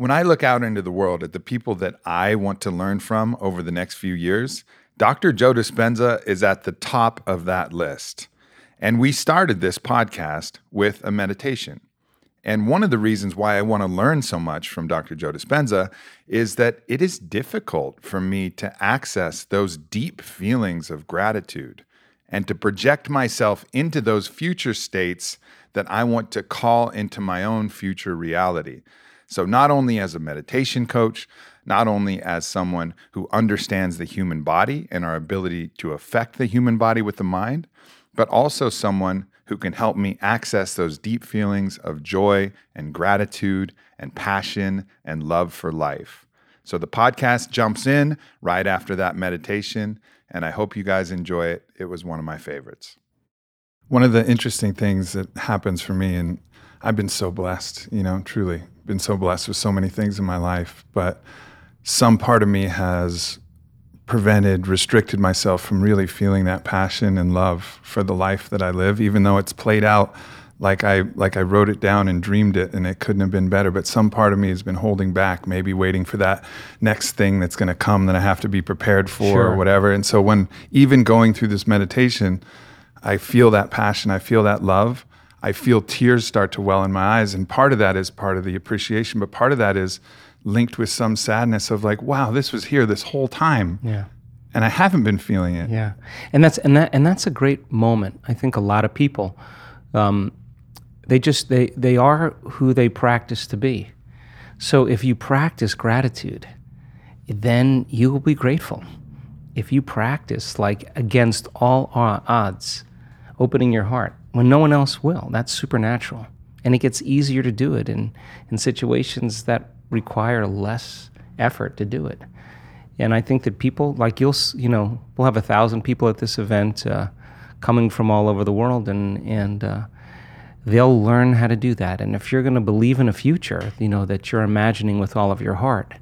When I look out into the world at the people that I want to learn from over the next few years, Dr. Joe Dispenza is at the top of that list. And we started this podcast with a meditation. And one of the reasons why I want to learn so much from Dr. Joe Dispenza is that it is difficult for me to access those deep feelings of gratitude and to project myself into those future states that I want to call into my own future reality. So, not only as a meditation coach, not only as someone who understands the human body and our ability to affect the human body with the mind, but also someone who can help me access those deep feelings of joy and gratitude and passion and love for life. So the podcast jumps in right after that meditation, and I hope you guys enjoy it. It was one of my favorites. One of the interesting things that happens for me, and I've been so blessed, you know, truly been so blessed with so many things in my life, but some part of me has prevented, restricted myself from really feeling that passion and love for the life that I live, even though it's played out like I like I wrote it down and dreamed it and it couldn't have been better. But some part of me has been holding back, maybe waiting for that next thing that's gonna come that I have to be prepared for sure. or whatever. And so when even going through this meditation, I feel that passion, I feel that love. I feel tears start to well in my eyes. And part of that is part of the appreciation, but part of that is linked with some sadness of like, wow, this was here this whole time. Yeah. And I haven't been feeling it. Yeah. And that's and that and that's a great moment. I think a lot of people um, they just they they are who they practice to be. So if you practice gratitude, then you will be grateful. If you practice like against all odds, opening your heart when no one else will, that's supernatural. And it gets easier to do it in, in situations that require less effort to do it. And I think that people, like you'll, you know, we'll have a thousand people at this event uh, coming from all over the world, and and uh, they'll learn how to do that. And if you're going to believe in a future, you know, that you're imagining with all of your heart,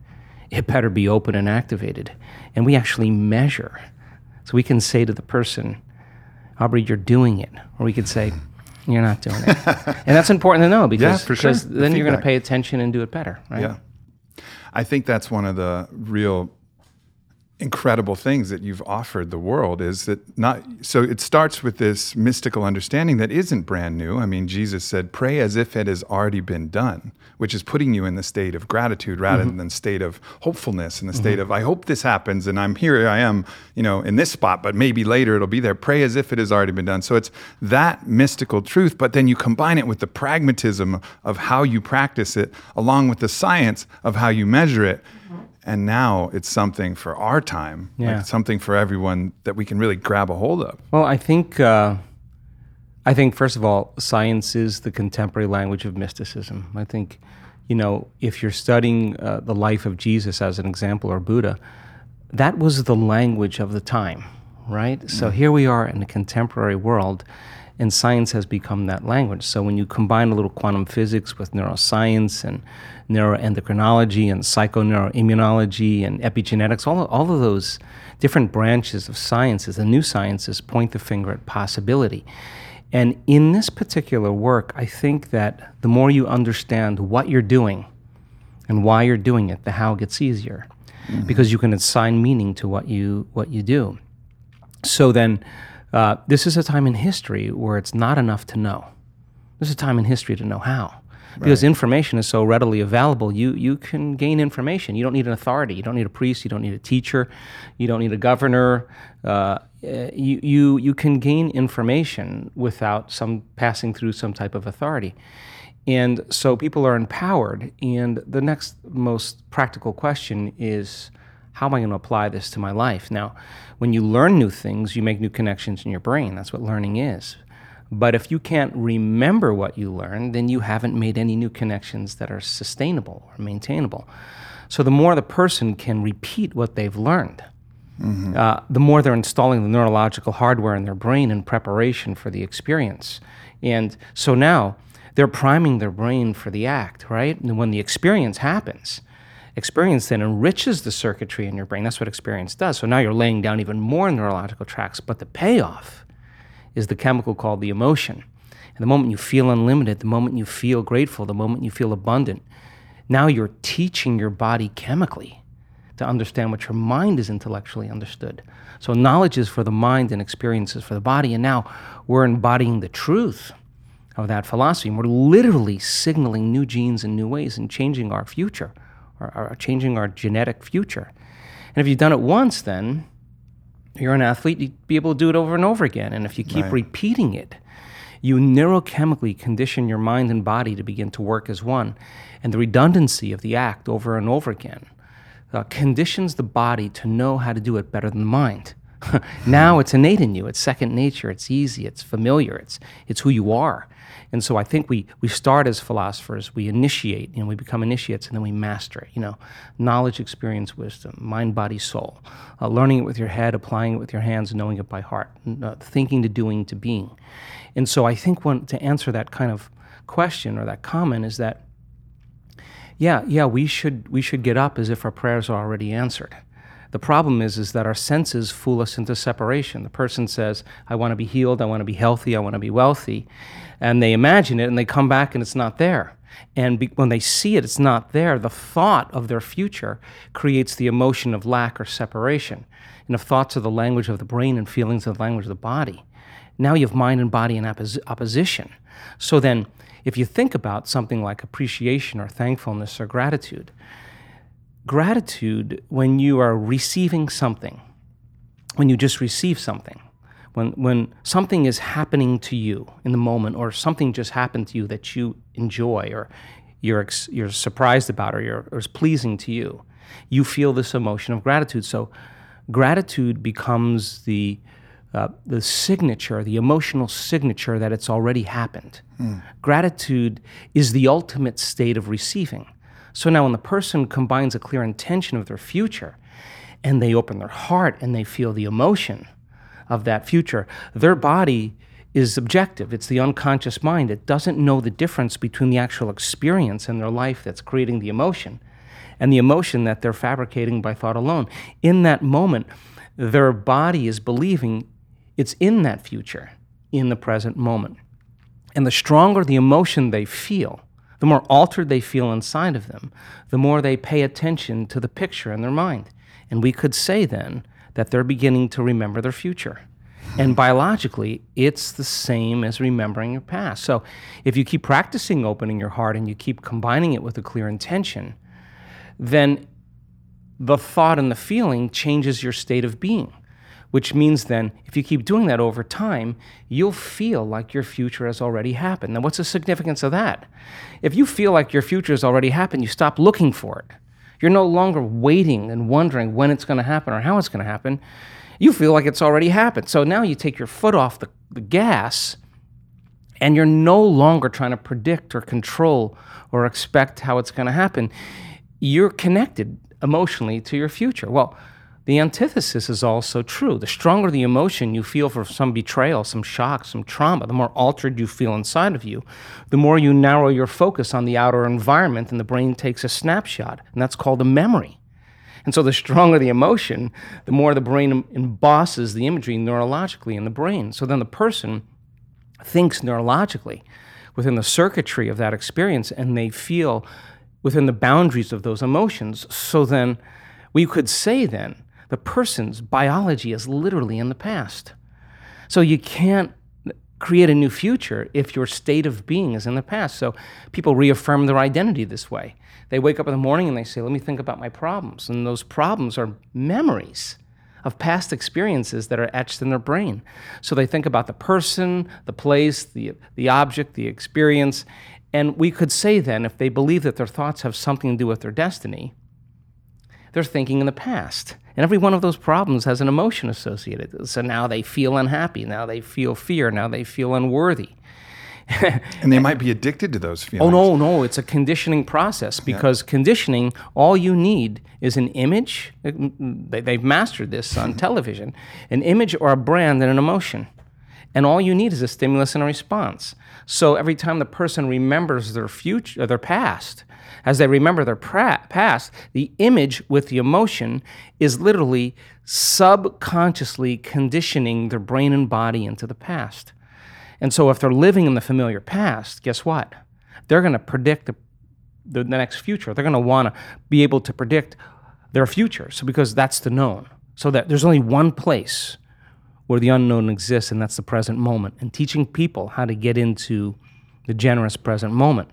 it better be open and activated. And we actually measure, so we can say to the person, Aubrey, you're doing it, or we could say, you're not doing it. and that's important to know because, yeah, because sure. then the you're going to pay attention and do it better, right? Yeah. I think that's one of the real incredible things that you've offered the world is that not so it starts with this mystical understanding that isn't brand new. I mean, Jesus said, "Pray as if it has already been done," which is putting you in the state of gratitude rather mm-hmm. than state of hopefulness and the state mm-hmm. of I hope this happens and I'm here I am, you know, in this spot, but maybe later it'll be there. Pray as if it has already been done. So it's that mystical truth, but then you combine it with the pragmatism of how you practice it along with the science of how you measure it and now it's something for our time yeah. like something for everyone that we can really grab a hold of well i think uh, i think first of all science is the contemporary language of mysticism i think you know if you're studying uh, the life of jesus as an example or buddha that was the language of the time right mm. so here we are in the contemporary world and science has become that language. So when you combine a little quantum physics with neuroscience and neuroendocrinology and psychoneuroimmunology and epigenetics, all of, all of those different branches of sciences, the new sciences point the finger at possibility. And in this particular work, I think that the more you understand what you're doing and why you're doing it, the how gets easier. Mm-hmm. Because you can assign meaning to what you what you do. So then uh, this is a time in history where it's not enough to know. This is a time in history to know how. Because right. information is so readily available, you, you can gain information. You don't need an authority. You don't need a priest. You don't need a teacher. You don't need a governor. Uh, you, you, you can gain information without some passing through some type of authority. And so people are empowered. And the next most practical question is how am I going to apply this to my life? Now, when you learn new things, you make new connections in your brain. That's what learning is. But if you can't remember what you learned, then you haven't made any new connections that are sustainable or maintainable. So the more the person can repeat what they've learned, mm-hmm. uh, the more they're installing the neurological hardware in their brain in preparation for the experience. And so now they're priming their brain for the act, right? And when the experience happens, experience then enriches the circuitry in your brain. That's what experience does. So now you're laying down even more neurological tracks, but the payoff is the chemical called the emotion. And the moment you feel unlimited, the moment you feel grateful, the moment you feel abundant, Now you're teaching your body chemically to understand what your mind is intellectually understood. So knowledge is for the mind and experiences for the body. And now we're embodying the truth of that philosophy. And we're literally signaling new genes in new ways and changing our future, or, or changing our genetic future. And if you've done it once, then you're an athlete, you'd be able to do it over and over again. And if you keep Right. repeating it, you neurochemically condition your mind and body to begin to work as one. And the redundancy of the act over and over again uh, conditions the body to know how to do it better than the mind. now it's innate in you. It's second nature. It's easy. It's familiar. It's, it's who you are. And so I think we, we start as philosophers, we initiate, you know, we become initiates, and then we master it. You know, knowledge, experience, wisdom, mind, body, soul. Uh, learning it with your head, applying it with your hands, knowing it by heart, uh, thinking to doing to being. And so I think when, to answer that kind of question or that comment is that yeah, yeah, we should we should get up as if our prayers are already answered. The problem is is that our senses fool us into separation. The person says, "I want to be healed, I want to be healthy, I want to be wealthy," and they imagine it, and they come back, and it's not there. And be, when they see it, it's not there. The thought of their future creates the emotion of lack or separation. And if thoughts are the language of the brain and feelings are the language of the body, now you have mind and body in oppos- opposition. So then, if you think about something like appreciation or thankfulness or gratitude, gratitude, when you are receiving something, when you just receive something, when, when something is happening to you in the moment, or something just happened to you that you enjoy, or you're, ex- you're surprised about, or, you're, or is pleasing to you, you feel this emotion of gratitude. So, gratitude becomes the uh, the signature, the emotional signature that it's already happened. Gratitude is the ultimate state of receiving. So now, when the person combines a clear intention of their future and they open their heart and they feel the emotion of that future, their body is objective. It's the unconscious mind. It doesn't know the difference between the actual experience in their life that's creating the emotion and the emotion that they're fabricating by thought alone. In that moment, their body is believing it's in that future, in the present moment. And the stronger the emotion they feel, the more altered they feel inside of them, the more they pay attention to the picture in their mind. And we could say then that they're beginning to remember their future. And biologically, it's the same as remembering your past. So if you keep practicing opening your heart and you keep combining it with a clear intention, then the thought and the feeling changes your state of being which means then if you keep doing that over time you'll feel like your future has already happened. Now what's the significance of that? If you feel like your future has already happened you stop looking for it. You're no longer waiting and wondering when it's going to happen or how it's going to happen. You feel like it's already happened. So now you take your foot off the, the gas and you're no longer trying to predict or control or expect how it's going to happen. You're connected emotionally to your future. Well, the antithesis is also true. The stronger the emotion you feel for some betrayal, some shock, some trauma, the more altered you feel inside of you, the more you narrow your focus on the outer environment and the brain takes a snapshot, and that's called a memory. And so the stronger the emotion, the more the brain embosses the imagery neurologically in the brain. So then the person thinks neurologically within the circuitry of that experience and they feel within the boundaries of those emotions. So then we could say then the person's biology is literally in the past. So you can't create a new future if your state of being is in the past. So people reaffirm their identity this way. They wake up in the morning and they say, Let me think about my problems. And those problems are memories of past experiences that are etched in their brain. So they think about the person, the place, the, the object, the experience. And we could say then, if they believe that their thoughts have something to do with their destiny, they're thinking in the past. And every one of those problems has an emotion associated. So now they feel unhappy. Now they feel fear. Now they feel unworthy. And they might be addicted to those feelings. Oh, no, no, it's a conditioning process because conditioning, all you need is an image. They've mastered this on television an image or a brand and an emotion. And all you need is a stimulus and a response. So every time the person remembers their future, uh, their past, as they remember their pra- past, the image with the emotion is literally subconsciously conditioning their brain and body into the past. And so if they're living in the familiar past, guess what? They're going to predict the the, the next future. They're going to want to be able to predict their future. So because that's the known. So that there's only one place where the unknown exists, and that's the present moment. And teaching people how to get into the generous present moment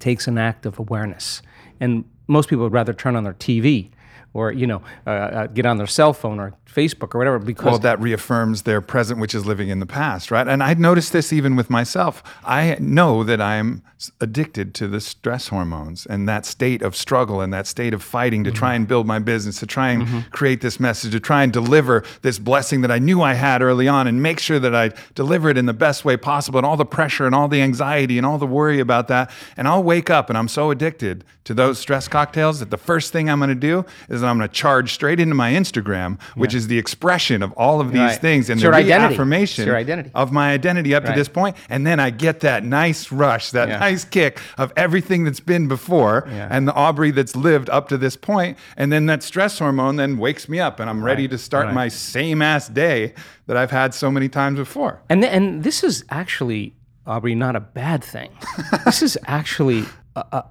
takes an act of awareness. And most people would rather turn on their TV or you know uh, uh, get on their cell phone or Facebook or whatever because well that reaffirms their present which is living in the past right and I'd noticed this even with myself I know that I'm addicted to the stress hormones and that state of struggle and that state of fighting to mm-hmm. try and build my business to try and mm-hmm. create this message to try and deliver this blessing that I knew I had early on and make sure that I deliver it in the best way possible and all the pressure and all the anxiety and all the worry about that and I'll wake up and I'm so addicted to those stress cocktails that the first thing I'm going to do is I'm going to charge straight into my Instagram, which yeah. is the expression of all of these right. things and it's the reaffirmation your identity. of my identity up right. to this point. And then I get that nice rush, that yeah. nice kick of everything that's been before yeah. and the Aubrey that's lived up to this point. And then that stress hormone then wakes me up and I'm ready right. to start my same ass day that I've had so many times before. And, th- and this is actually, Aubrey, not a bad thing. this is actually a,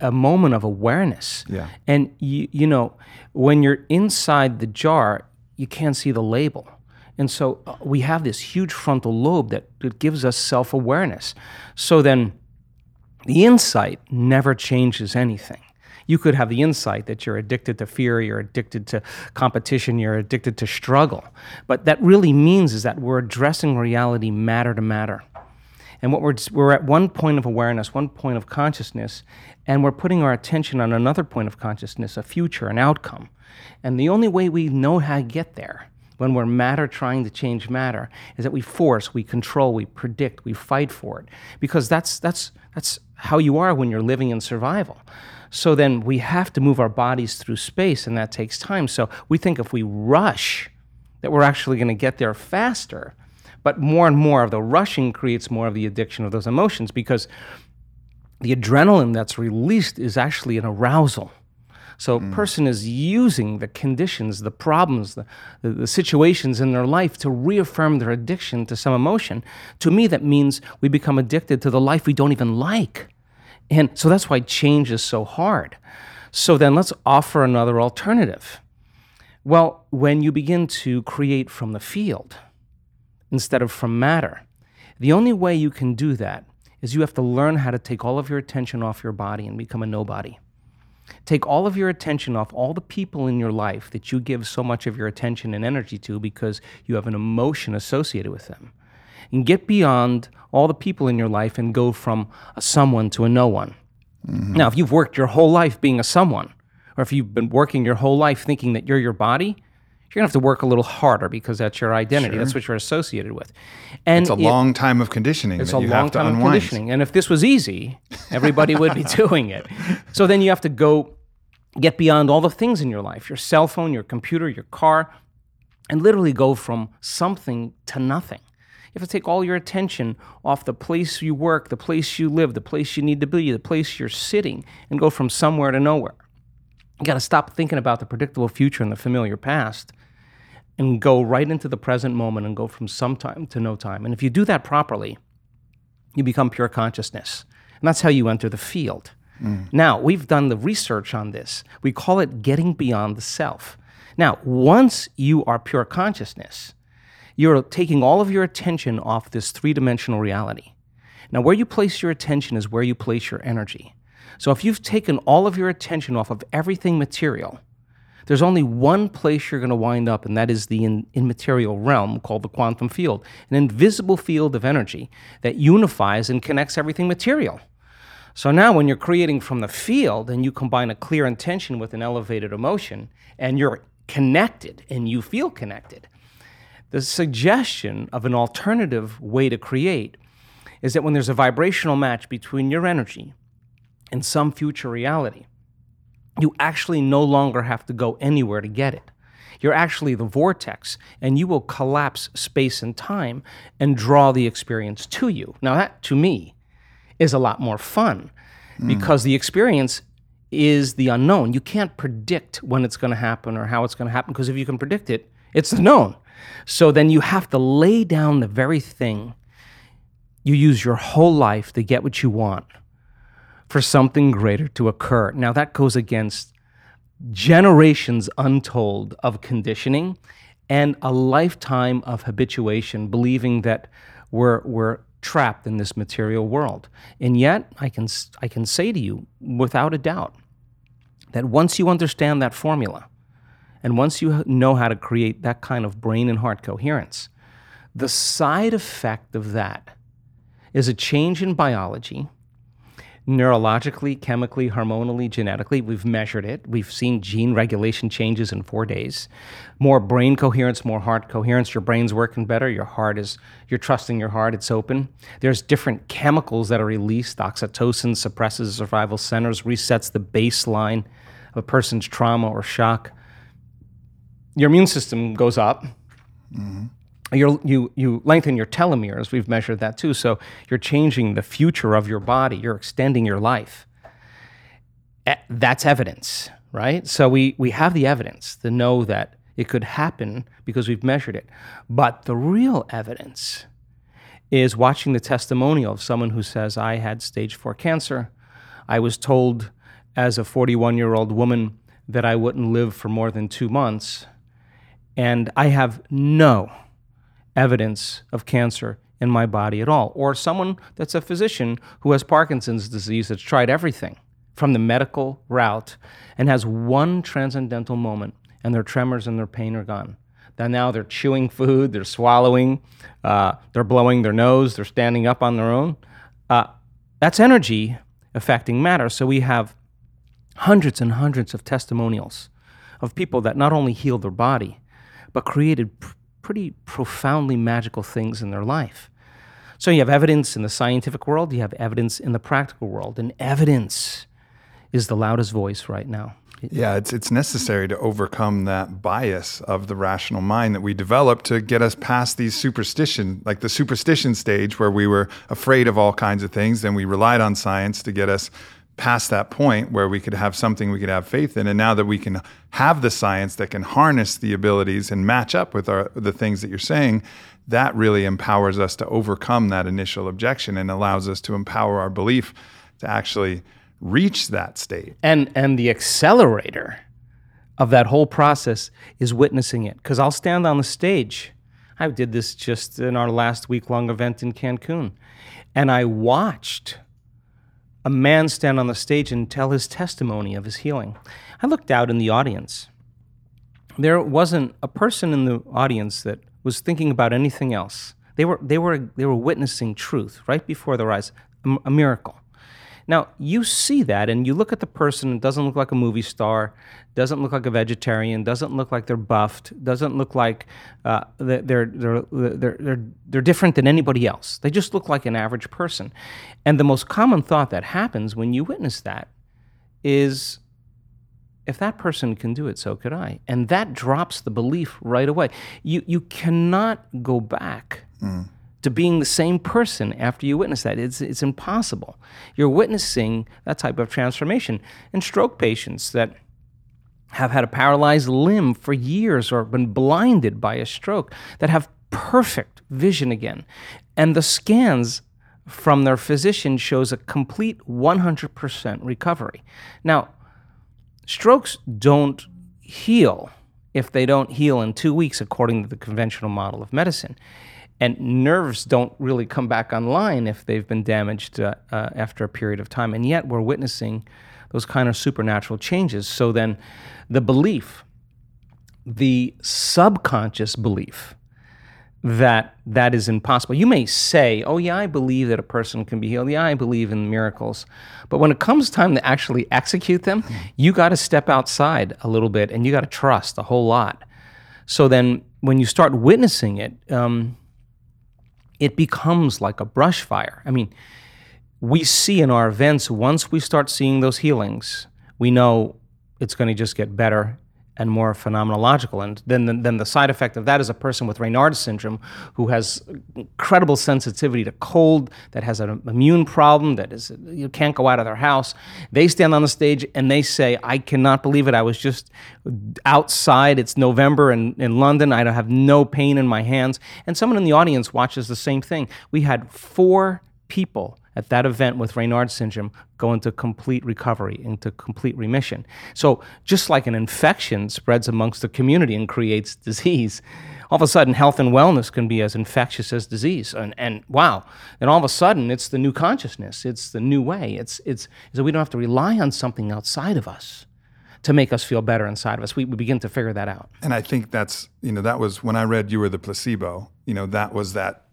a, moment of awareness. Yeah. And you you know, when you're inside the jar, you can't see the label. And so uh, we have this huge frontal lobe that, that gives us self-awareness. So then the insight never changes anything. You could have the insight that you're addicted to fear, you're addicted to competition, you're addicted to struggle. But that really means is that we're addressing reality matter to matter. And what we're, we're at one point of awareness, one point of consciousness, and we're putting our attention on another point of consciousness, a future, an outcome. And the only way we know how to get there when we're matter trying to change matter is that we force, we control, we predict, we fight for it. Because that's, that's, that's how you are when you're living in survival. So then we have to move our bodies through space, and that takes time. So we think if we rush, that we're actually going to get there faster. But more and more of the rushing creates more of the addiction of those emotions because the adrenaline that's released is actually an arousal. So a mm. person is using the conditions, the problems, the, the, the, situations in their life to reaffirm their addiction to some emotion. To me, that means we become addicted to the life we don't even like. And so that's why change is so hard. So then let's offer another alternative. Well, when you begin to create from the field, instead of from matter. The only way you can do that is you have to learn how to take all of your attention off your body and become a nobody. Take all of your attention off all the people in your life that you give so much of your attention and energy to because you have an emotion associated with them. And get beyond all the people in your life and go from a someone to a no one. Mm-hmm. Now, if you've worked your whole life being a someone, or if you've been working your whole life thinking that you're your body, you're gonna have to work a little harder because that's your identity. Sure. That's what you're associated with. And it's a it, long time of conditioning. It's a long time of conditioning. And if this was easy, everybody would be doing it. So then you have to go get beyond all the things in your life, your cell phone, your computer, your car, and literally go from something to nothing. You have to take all your attention off the place you work, the place you live, the place you need to be, the place you're sitting, and go from somewhere to nowhere. You got to stop thinking about the predictable future and the familiar past and go right into the present moment and go from some time to no time. And if you do that properly, you become pure consciousness. And that's how you enter the field. Mm. Now, we've done the research on this. We call it getting beyond the self. Now, once you are pure consciousness, you're taking all of your attention off this three dimensional reality. Now, where you place your attention is where you place your energy. So, if you've taken all of your attention off of everything material, there's only one place you're going to wind up, and that is the in, immaterial realm called the quantum field, an invisible field of energy that unifies and connects everything material. So now, when you're creating from the field and you combine a clear intention with an elevated emotion, and you're connected and you feel connected, the suggestion of an alternative way to create is that when there's a vibrational match between your energy and some future reality, you actually no longer have to go anywhere to get it. You're actually the vortex, and you will collapse space and time and draw the experience to you. Now, that to me is a lot more fun mm. because the experience is the unknown. You can't predict when it's going to happen or how it's going to happen because if you can predict it, it's the known. So then you have to lay down the very thing you use your whole life to get what you want for something greater to occur. Now, that goes against generations untold of conditioning and a lifetime of habituation, believing that we're, we're trapped in this material world. And yet, I can, I can say to you without a doubt that once you understand that formula, and once you know how to create that kind of brain and heart coherence, the side effect of that is a change in biology neurologically, chemically, hormonally, genetically. We've measured it. We've seen gene regulation changes in four days. More brain coherence, more heart coherence. Your brain's working better. Your heart is, you're trusting your heart, it's open. There's different chemicals that are released. Oxytocin suppresses survival centers, resets the baseline of a person's trauma or shock. Your immune system goes up. Mm-hmm you you you lengthen your telomeres. We've measured that too. So you're changing the future of your body. You're extending your life. That's evidence, right? So we we have the evidence to know that it could happen because we've measured it. But the real evidence is watching the testimonial of someone who says, "I had stage four cancer. I was told as a 41 year old woman that I wouldn't live for more than two months." And I have no evidence of cancer in my body at all. Or someone that's a physician who has Parkinson's disease that's tried everything from the medical route and has one transcendental moment and their tremors and their pain are gone. Then now they're chewing food, they're swallowing, uh, they're blowing their nose, they're standing up on their own. Uh, that's energy affecting matter. So we have hundreds and hundreds of testimonials of people that not only healed their body, but created pretty profoundly magical things in their life. So you have evidence in the scientific world, you have evidence in the practical world, and evidence is the loudest voice right now. Yeah, it's it's necessary to overcome that bias of the rational mind that we develop to get us past these superstition, like the superstition stage where we were afraid of all kinds of things, then we relied on science to get us past that point where we could have something we could have faith in. And now that we can have the science that can harness the abilities and match up with our the things that you're saying that really empowers us to overcome that initial objection and allows us to empower our belief to actually reach that state. And and the accelerator of that whole process is witnessing it. Because I'll stand on the stage. I did this just in our last week long event in Cancun. And I watched a man stand on the stage and tell his testimony of his healing. I looked out in the audience. There wasn't a person in the audience that was thinking about anything else. They were, they were, they were witnessing truth right before their eyes, a, miracle. Now, you see that and you look at the person, it doesn't look like a movie star, doesn't look like a vegetarian, doesn't look like they're buffed, doesn't look like uh, they're, they're, they're, they're, they're different than anybody else. They just look like an average person. And the most common thought that happens when you witness that is, if that person can do it, so could I. And that drops the belief right away. You, you cannot go back. Mm to being the same person after you witness that. It's, it's impossible. You're witnessing that type of transformation. In stroke patients that have had a paralyzed limb for years or been blinded by a stroke, that have perfect vision again. And the scans from their physician shows a complete 100% recovery. Now, strokes don't heal if they don't heal in two weeks, according to the conventional model of medicine and nerves don't really come back online if they've been damaged uh, uh, after a period of time. And yet we're witnessing those kind of supernatural changes. So then the belief, the subconscious belief that that is impossible. You may say, "Oh yeah, I believe that a person can be healed. Yeah, I believe in miracles." But when it comes time to actually execute them, you got to step outside a little bit and you got to trust a whole lot. So then when you start witnessing it, um, it becomes like a brush fire. I mean, we see in our events, once we start seeing those healings, we know it's going to just get better and more phenomenological. And then, then, then the side effect of that is a person with Raynaud's syndrome who has incredible sensitivity to cold, that has an immune problem, that is you can't go out of their house. They stand on the stage and they say, "I cannot believe it. I was just outside. It's November in, in London. I have no pain in my hands." And someone in the audience watches the same thing. We had four people at that event with Raynaud syndrome go into complete recovery, into complete remission. So, just like an infection spreads amongst the community and creates disease, all of a sudden health and wellness can be as infectious as disease. And, and wow, and all of a sudden it's the new consciousness, it's the new way. It's, it's so we don't have to rely on something outside of us to make us feel better inside of us. We, we begin to figure that out. And I think that's, you know, that was when I read You Were the Placebo, you know, that was that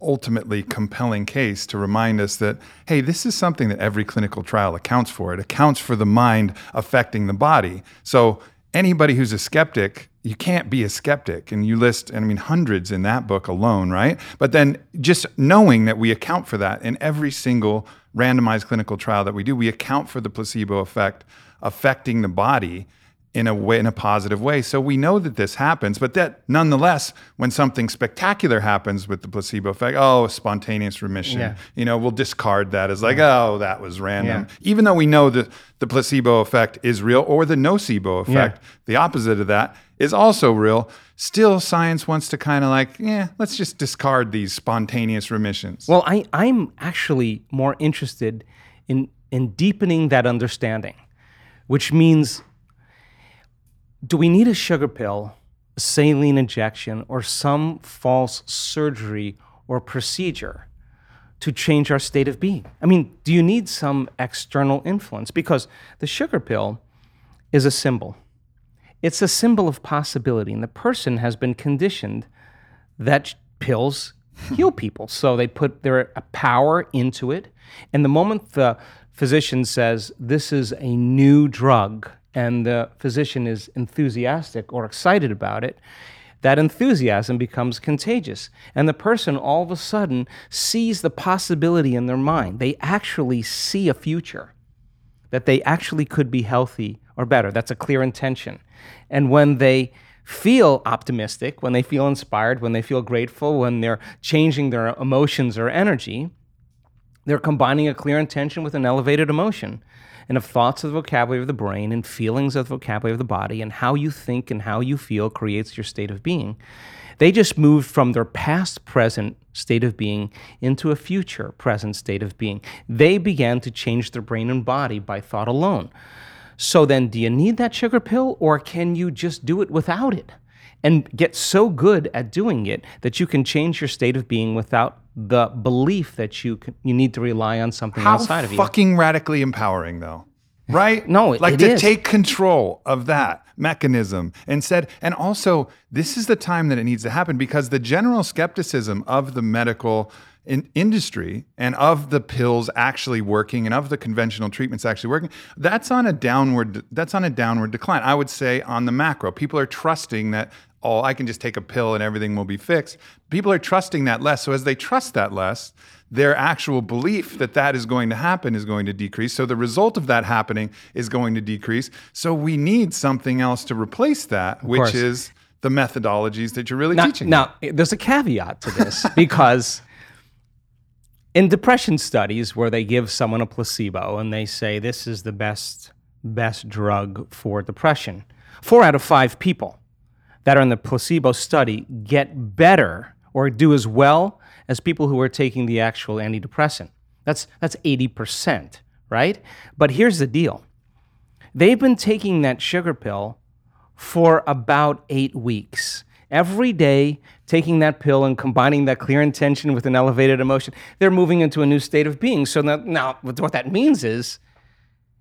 ultimately compelling case to remind us that, hey, this is something that every clinical trial accounts for. It accounts for the mind affecting the body. So anybody who's a skeptic, you can't be a skeptic. And you list, and I mean, hundreds in that book alone, right? But then just knowing that we account for that in every single randomized clinical trial that we do, we account for the placebo effect affecting the body in a way in a positive way. So we know that this happens, but that nonetheless, when something spectacular happens with the placebo effect, oh, a spontaneous remission, yeah. you know, we'll discard that as like, yeah. oh, that was random. Yeah. Even though we know that the placebo effect is real or the nocebo effect, the opposite of that, is also real. Still, science wants to kind of like, yeah, let's just discard these spontaneous remissions. Well, I, I'm actually more interested in in deepening that understanding, which means do we need a sugar pill, a saline injection, or some false surgery or procedure to change our state of being? I mean, do you need some external influence? Because the sugar pill is a symbol. It's a symbol of possibility, and the person has been conditioned that pills heal people. So they put their power into it. And the moment the physician says, This is a new drug, and the physician is enthusiastic or excited about it, that enthusiasm becomes contagious. And the person all of a sudden sees the possibility in their mind. They actually see a future, that they actually could be healthy or better. That's a clear intention. And when they feel optimistic, when they feel inspired, when they feel grateful, when they're changing their emotions or energy, they're combining a clear intention with an elevated emotion and of thoughts of the vocabulary of the brain and feelings of the vocabulary of the body and how you think and how you feel creates your state of being. They just moved from their past present state of being into a future present state of being. They began to change their brain and body by thought alone. So then, do you need that sugar pill or can you just do it without it? And get so good at doing it that you can change your state of being without the belief that you can, you need to rely on something How outside of you. Fucking radically empowering, though, right? no, like it to is. take control of that mechanism instead. And also, this is the time that it needs to happen because the general skepticism of the medical in industry and of the pills actually working and of the conventional treatments actually working that's on a downward that's on a downward decline i would say on the macro people are trusting that oh, I can just take a pill and everything will be fixed. People are trusting that less. So as they trust that less, their actual belief that that is going to happen is going to decrease. So the result of that happening is going to decrease. So we need something else to replace that, Of which course. is the methodologies that you're really now, teaching. now, there's a caveat to this because in depression studies where they give someone a placebo and they say this is the best best drug for depression, four out of five people that are in the placebo study get better or do as well as people who are taking the actual antidepressant. That's that's 80%, right? But here's the deal. They've been taking that sugar pill for about 8 weeks. Every day taking that pill and combining that clear intention with an elevated emotion, they're moving into a new state of being. So now, now what that means is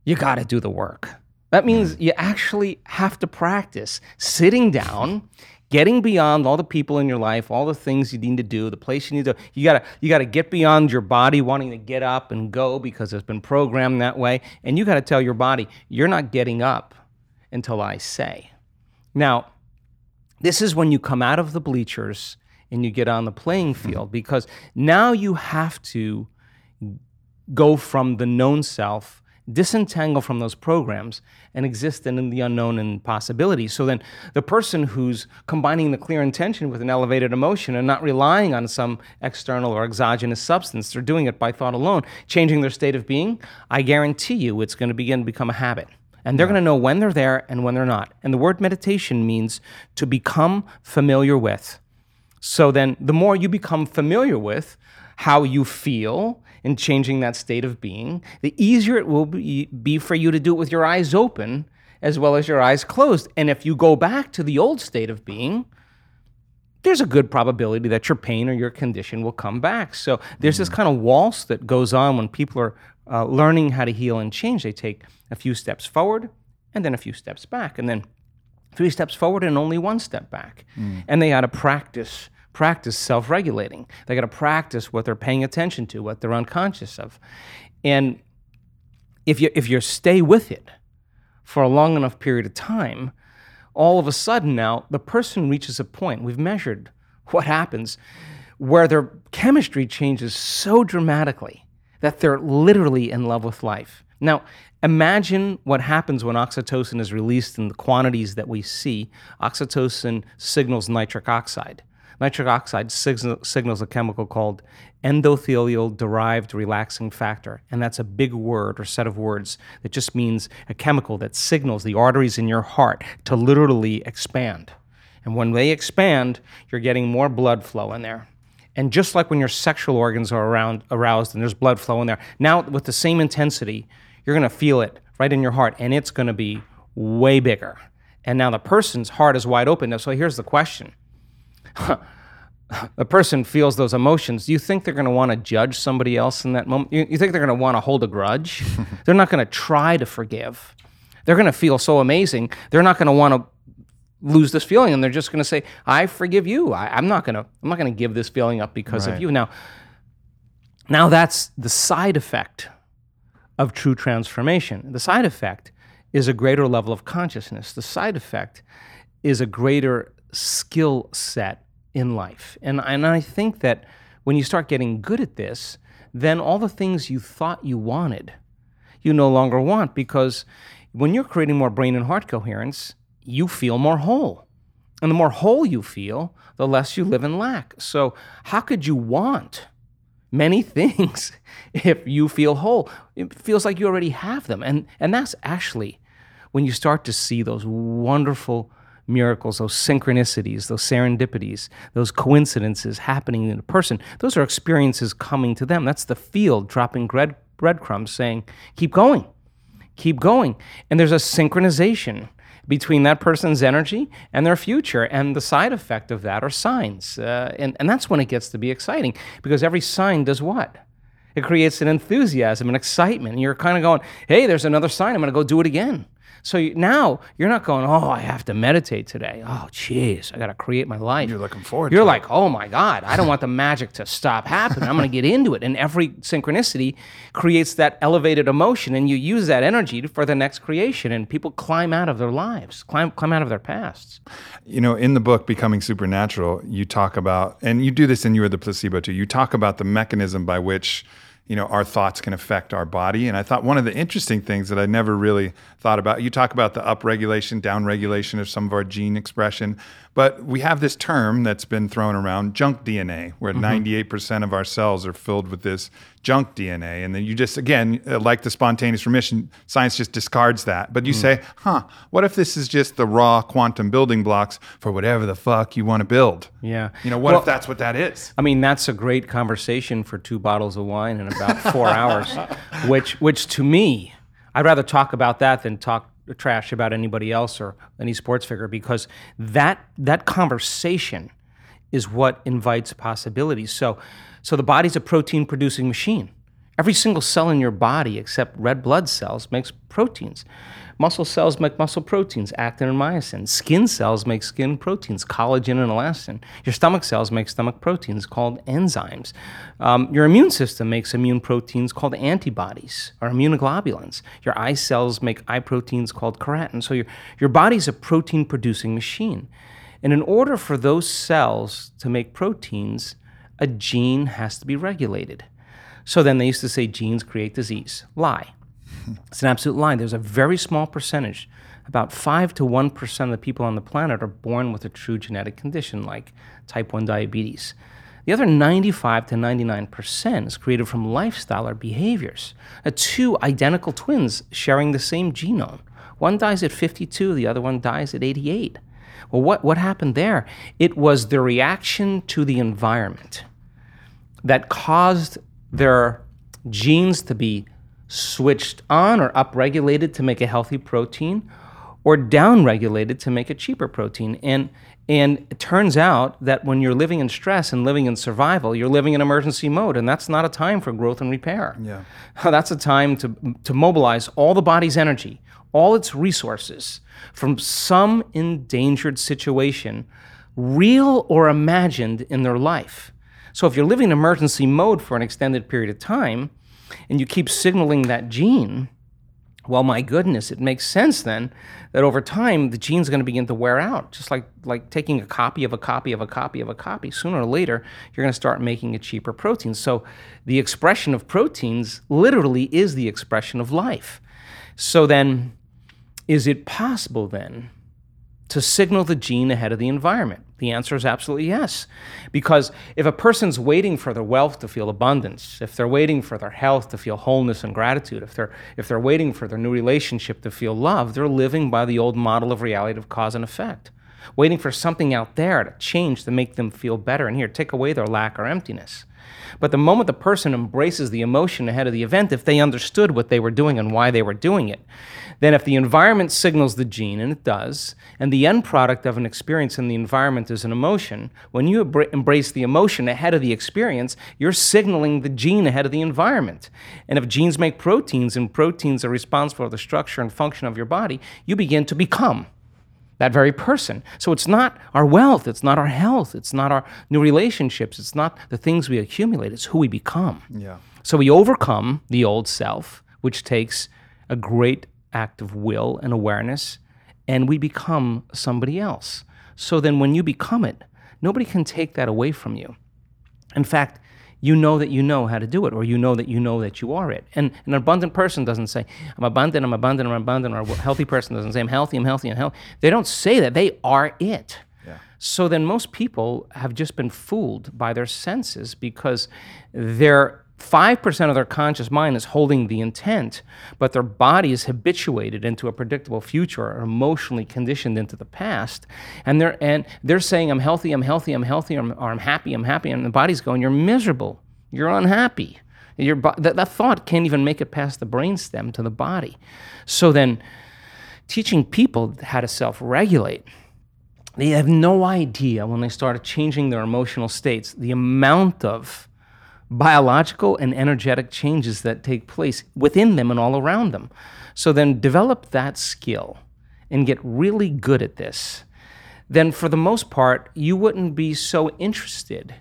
you got to do the work. That means you actually have to practice sitting down, getting beyond all the people in your life, all the things you need to do, the place you need to. You gotta you gotta get beyond your body wanting to get up and go because it's been programmed that way, and you gotta tell your body you're not getting up until I say. Now, this is when you come out of the bleachers and you get on the playing field because now you have to go from the known self disentangle from those programs and exist in the unknown and possibility. So then the person who's combining the clear intention with an elevated emotion and not relying on some external or exogenous substance, they're doing it by thought alone, changing their state of being, I guarantee you it's going to begin to become a habit. And they're going to know when they're there and when they're not. And the word meditation means to become familiar with. So then the more you become familiar with how you feel in changing that state of being, the easier it will be, be for you to do it with your eyes open as well as your eyes closed. And if you go back to the old state of being, there's a good probability that your pain or your condition will come back. So there's this kind of waltz that goes on when people are uh, learning how to heal and change. They take a few steps forward and then a few steps back, and then three steps forward and only one step back. And they got to practice practice self-regulating. They got to practice what they're paying attention to, what they're unconscious of. And if you if you stay with it for a long enough period of time, all of a sudden now the person reaches a point we've measured what happens where their chemistry changes so dramatically that they're literally in love with life. Now, imagine what happens when oxytocin is released in the quantities that we see. Oxytocin signals nitric oxide. Nitric oxide signal, signals a chemical called endothelial derived relaxing factor. And that's a big word or set of words that just means a chemical that signals the arteries in your heart to literally expand. And when they expand, you're getting more blood flow in there. And just like when your sexual organs are around, aroused and there's blood flow in there, now with the same intensity, you're going to feel it right in your heart, and it's going to be way bigger. And now the person's heart is wide open. Now, so here's the question the person feels those emotions, do you think they're going to want to judge somebody else in that moment? You, you think they're going to want to hold a grudge? they're not going to try to forgive. They're going to feel so amazing. They're not going to want to lose this feeling, and they're just going to say, "I forgive you. I, am not going to. I'm not going to give this feeling up because Right. of you." Now, now that's the side effect of true transformation. The side effect is a greater level of consciousness. The side effect is a greater skill set in life. And, and I think that when you start getting good at this, then all the things you thought you wanted, you no longer want because when you're creating more brain and heart coherence, you feel more whole. And the more whole you feel, the less you live in lack. So, how could you want many things if you feel whole? It feels like you already have them. And, and that's actually when you start to see those wonderful miracles, those synchronicities, those serendipities, those coincidences happening in a person. Those are experiences coming to them. That's the field dropping bread, breadcrumbs saying, keep going, keep going. And there's a synchronization between that person's energy and their future. And the side effect of that are signs. Uh, and, and that's when it gets to be exciting because every sign does what? It creates an enthusiasm, an excitement. And you're kind of going, hey, there's another sign. I'm going to go do it again. So you, now you're not going, oh, I have to meditate today. Oh, jeez, I got to create my life. You're looking forward You're like, oh my God, I don't want the magic to stop happening. I'm going to get into it. And every synchronicity creates that elevated emotion, and you use that energy for the next creation. And people climb out of their lives, climb, climb out of their pasts. You know, in the book Becoming Supernatural, you talk about, and you do this in You Are the Placebo too, you talk about the mechanism by which, you know, our thoughts can affect our body. And I thought one of the interesting things that I never really thought about, you talk about the upregulation, downregulation of some of our gene expression, but we have this term that's been thrown around, junk DNA, where 98% of our cells are filled with this junk DNA. And then you just, again, uh, like the spontaneous remission, science just discards that. But you say, huh, what if this is just the raw quantum building blocks for whatever the fuck you want to build? Yeah. You know, what Well, if that's what that is? I mean, that's a great conversation for two bottles of wine in about four hours, which, which to me, I'd rather talk about that than talk trash about anybody else or any sports figure because that that conversation is what invites possibilities. So, so the body's a protein producing machine. Every single cell in your body, except red blood cells, makes proteins. Muscle cells make muscle proteins, actin and myosin. Skin cells make skin proteins, collagen and elastin. Your stomach cells make stomach proteins called enzymes. Um, your immune system makes immune proteins called antibodies or immunoglobulins. Your eye cells make eye proteins called keratin. So your, your body's a protein producing machine. And in order for those cells to make proteins, a gene has to be regulated. So then they used to say genes create disease. Lie. It's an absolute lie. There's a very small percentage, about 5 to 1% of the people on the planet are born with a true genetic condition like type 1 diabetes. The other 95 to 99% is created from lifestyle or behaviors. Two identical twins sharing the same genome. One dies at 52, the other one dies at 88. Well, what, what happened there? It was the reaction to the environment that caused their genes to be switched on or upregulated to make a healthy protein or downregulated to make a cheaper protein. And and it turns out that when you're living in stress and living in survival, you're living in emergency mode, and that's not a time for growth and repair. Yeah. That's a time to, to mobilize all the body's energy, all its resources from some endangered situation, real or imagined in their life. So if you're living in emergency mode for an extended period of time, and you keep signaling that gene, well, my goodness, it makes sense then that over time the gene's going to begin to wear out, just like like taking a copy of a copy of a copy of a copy. Sooner or later, you're going to start making a cheaper protein. So the expression of proteins literally is the expression of life. So then, is it possible then to signal the gene ahead of the environment? The answer is absolutely yes. Because if a person's waiting for their wealth to feel abundance, if they're waiting for their health to feel wholeness and gratitude, if they're, if they're waiting for their new relationship to feel love, they're living by the old model of reality of cause and effect, waiting for something out there to change to make them feel better. And here, take away their lack or emptiness. But the moment the person embraces the emotion ahead of the event, if they understood what they were doing and why they were doing it, then if the environment signals the gene, and it does, and the end product of an experience in the environment is an emotion, when you embrace the emotion ahead of the experience, you're signaling the gene ahead of the environment. And if genes make proteins and proteins are responsible for the structure and function of your body, you begin to become that very person. So it's not our wealth, it's not our health, it's not our new relationships, it's not the things we accumulate, it's who we become. Yeah. So we overcome the old self, which takes a great act of will and awareness, and we become somebody else. So then when you become it, nobody can take that away from you. In fact, you know that you know how to do it, or you know that you know that you are it. And an abundant person doesn't say, I'm abundant, I'm abundant, I'm abundant, or a healthy person doesn't say, I'm healthy, I'm healthy, I'm healthy. They don't say that. They are it. Yeah. So then most people have just been fooled by their senses because they're 5% of their conscious mind is holding the intent, but their body is habituated into a predictable future or emotionally conditioned into the past. And they're, and they're saying, I'm healthy, I'm healthy, I'm healthy, I'm, or I'm happy, I'm happy. And the body's going, You're miserable, you're unhappy. Your, that, that thought can't even make it past the brainstem to the body. So then, teaching people how to self regulate, they have no idea when they start changing their emotional states the amount of biological and energetic changes that take place within them and all around them. So then develop that skill and get really good at this. Then, for the most part, you wouldn't be so interested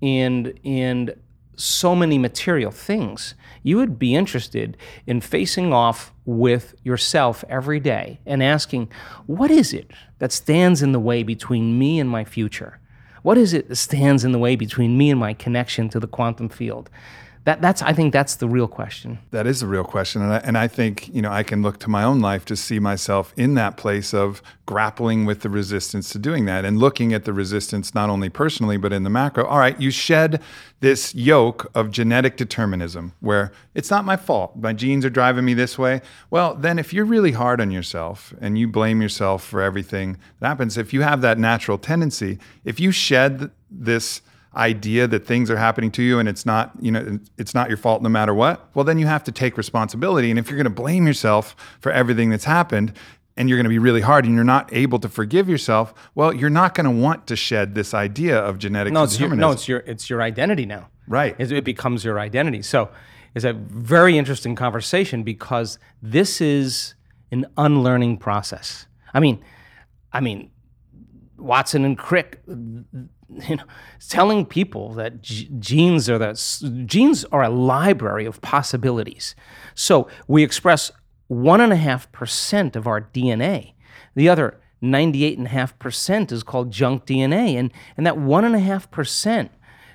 in, in so many material things. You would be interested in facing off with yourself every day and asking, what is it that stands in the way between me and my future? What is it that stands in the way between me and my connection to the quantum field? That, that's I think that's the real question. That is the real question, and I, and I think you know I can look to my own life to see myself in that place of grappling with the resistance to doing that, and looking at the resistance not only personally but in the macro. All right, you shed this yoke of genetic determinism, where it's not my fault, my genes are driving me this way. Well, then if you're really hard on yourself and you blame yourself for everything that happens, if you have that natural tendency, if you shed this idea that things are happening to you and it's not you know it's not your fault no matter what well then you have to take responsibility. And if you're going to blame yourself for everything that's happened and you're going to be really hard and you're not able to forgive yourself well you're not going to want to shed this idea of genetic no it's your, no it's your it's your identity now. Right. It, it becomes your identity. So it's a very interesting conversation because this is an unlearning process. I mean i mean Watson and Crick you know, telling people that g- genes are the genes are a library of possibilities. So we express one and a half percent of our DNA. The other 98.5% is called junk DNA. And, and that one and a half percent,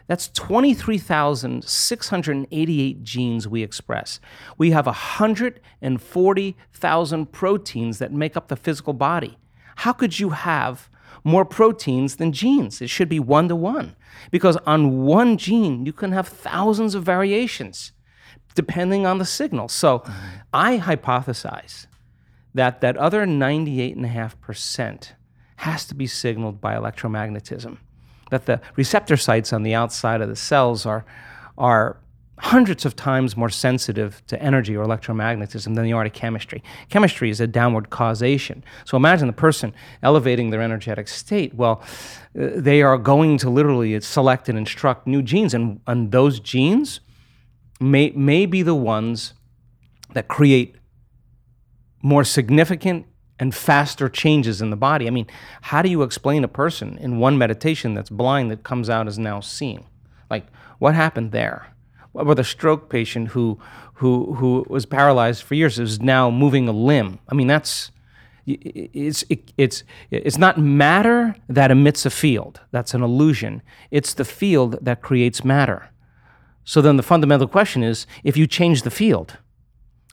that's 23,688 genes we express. We have 140,000 proteins that make up the physical body. How could you have more proteins than genes. It should be one to one. Because on one gene, you can have thousands of variations depending on the signal. So mm-hmm. I hypothesize that that other 98.5% has to be signaled by electromagnetism. That the receptor sites on the outside of the cells are, are hundreds of times more sensitive to energy or electromagnetism than they are to chemistry. Chemistry is a downward causation. So imagine the person elevating their energetic state. Well, uh, they are going to literally select and instruct new genes, and, and those genes may, may be the ones that create more significant and faster changes in the body. I mean, how do you explain a person in one meditation that's blind that comes out as now seeing? Like, what happened there? About the stroke patient who, who, who was paralyzed for years is now moving a limb? I mean, that's it's it, it's it's not matter that emits a field. That's an illusion. It's the field that creates matter. So then the fundamental question is: if you change the field,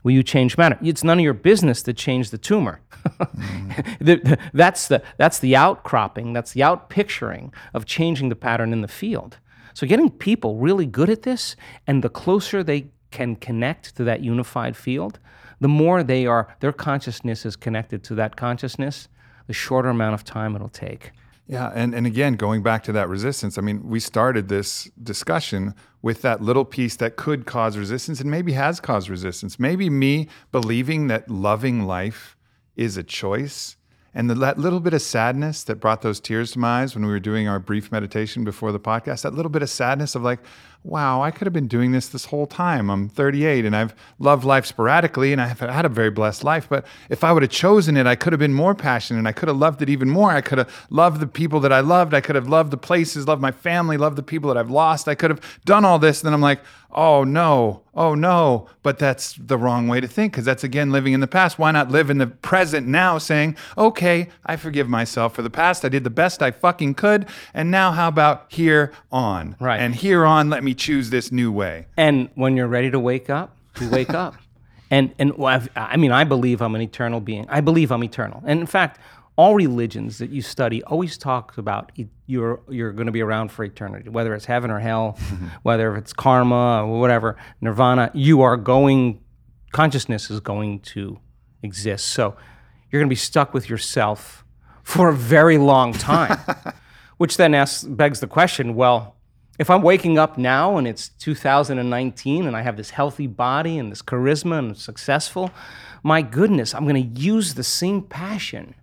Will you change matter? It's none of your business to change the tumor. mm. that's, the, that's the outcropping, that's the outpicturing of changing the pattern in the field. So, getting people really good at this, and the closer they can connect to that unified field, the more they are, their consciousness is connected to that consciousness, the shorter amount of time it'll take. Yeah, and, and again, going back to that resistance, I mean, we started this discussion with that little piece that could cause resistance and maybe has caused resistance. Maybe me believing that loving life is a choice and the, that little bit of sadness that brought those tears to my eyes when we were doing our brief meditation before the podcast, that little bit of sadness of like, wow, I could have been doing this this whole time. I'm 38 and I've loved life sporadically and I've had a very blessed life. But if I would have chosen it, I could have been more passionate and I could have loved it even more. I could have loved the people that I loved. I could have loved the places, loved my family, loved the people that I've lost. I could have done all this. And then I'm like, oh no, oh no. But that's the wrong way to think because that's again living in the past. Why not live in the present now saying, okay, I forgive myself for the past. I did the best I fucking could. And now how about here on? Right. And here on, let me choose this new way. And when you're ready to wake up, you wake up. And, and well, I mean, I believe I'm an eternal being. I believe I'm eternal. And in fact, all religions that you study always talk about you're you're going to be around for eternity, whether it's heaven or hell, whether it's karma or whatever, nirvana. You are going. Consciousness is going to exist. So you're going to be stuck with yourself for a very long time, which then asks begs the question: Well, if I'm waking up now and it's 2019 and I have this healthy body and this charisma and I'm successful, my goodness, I'm going to use the same passion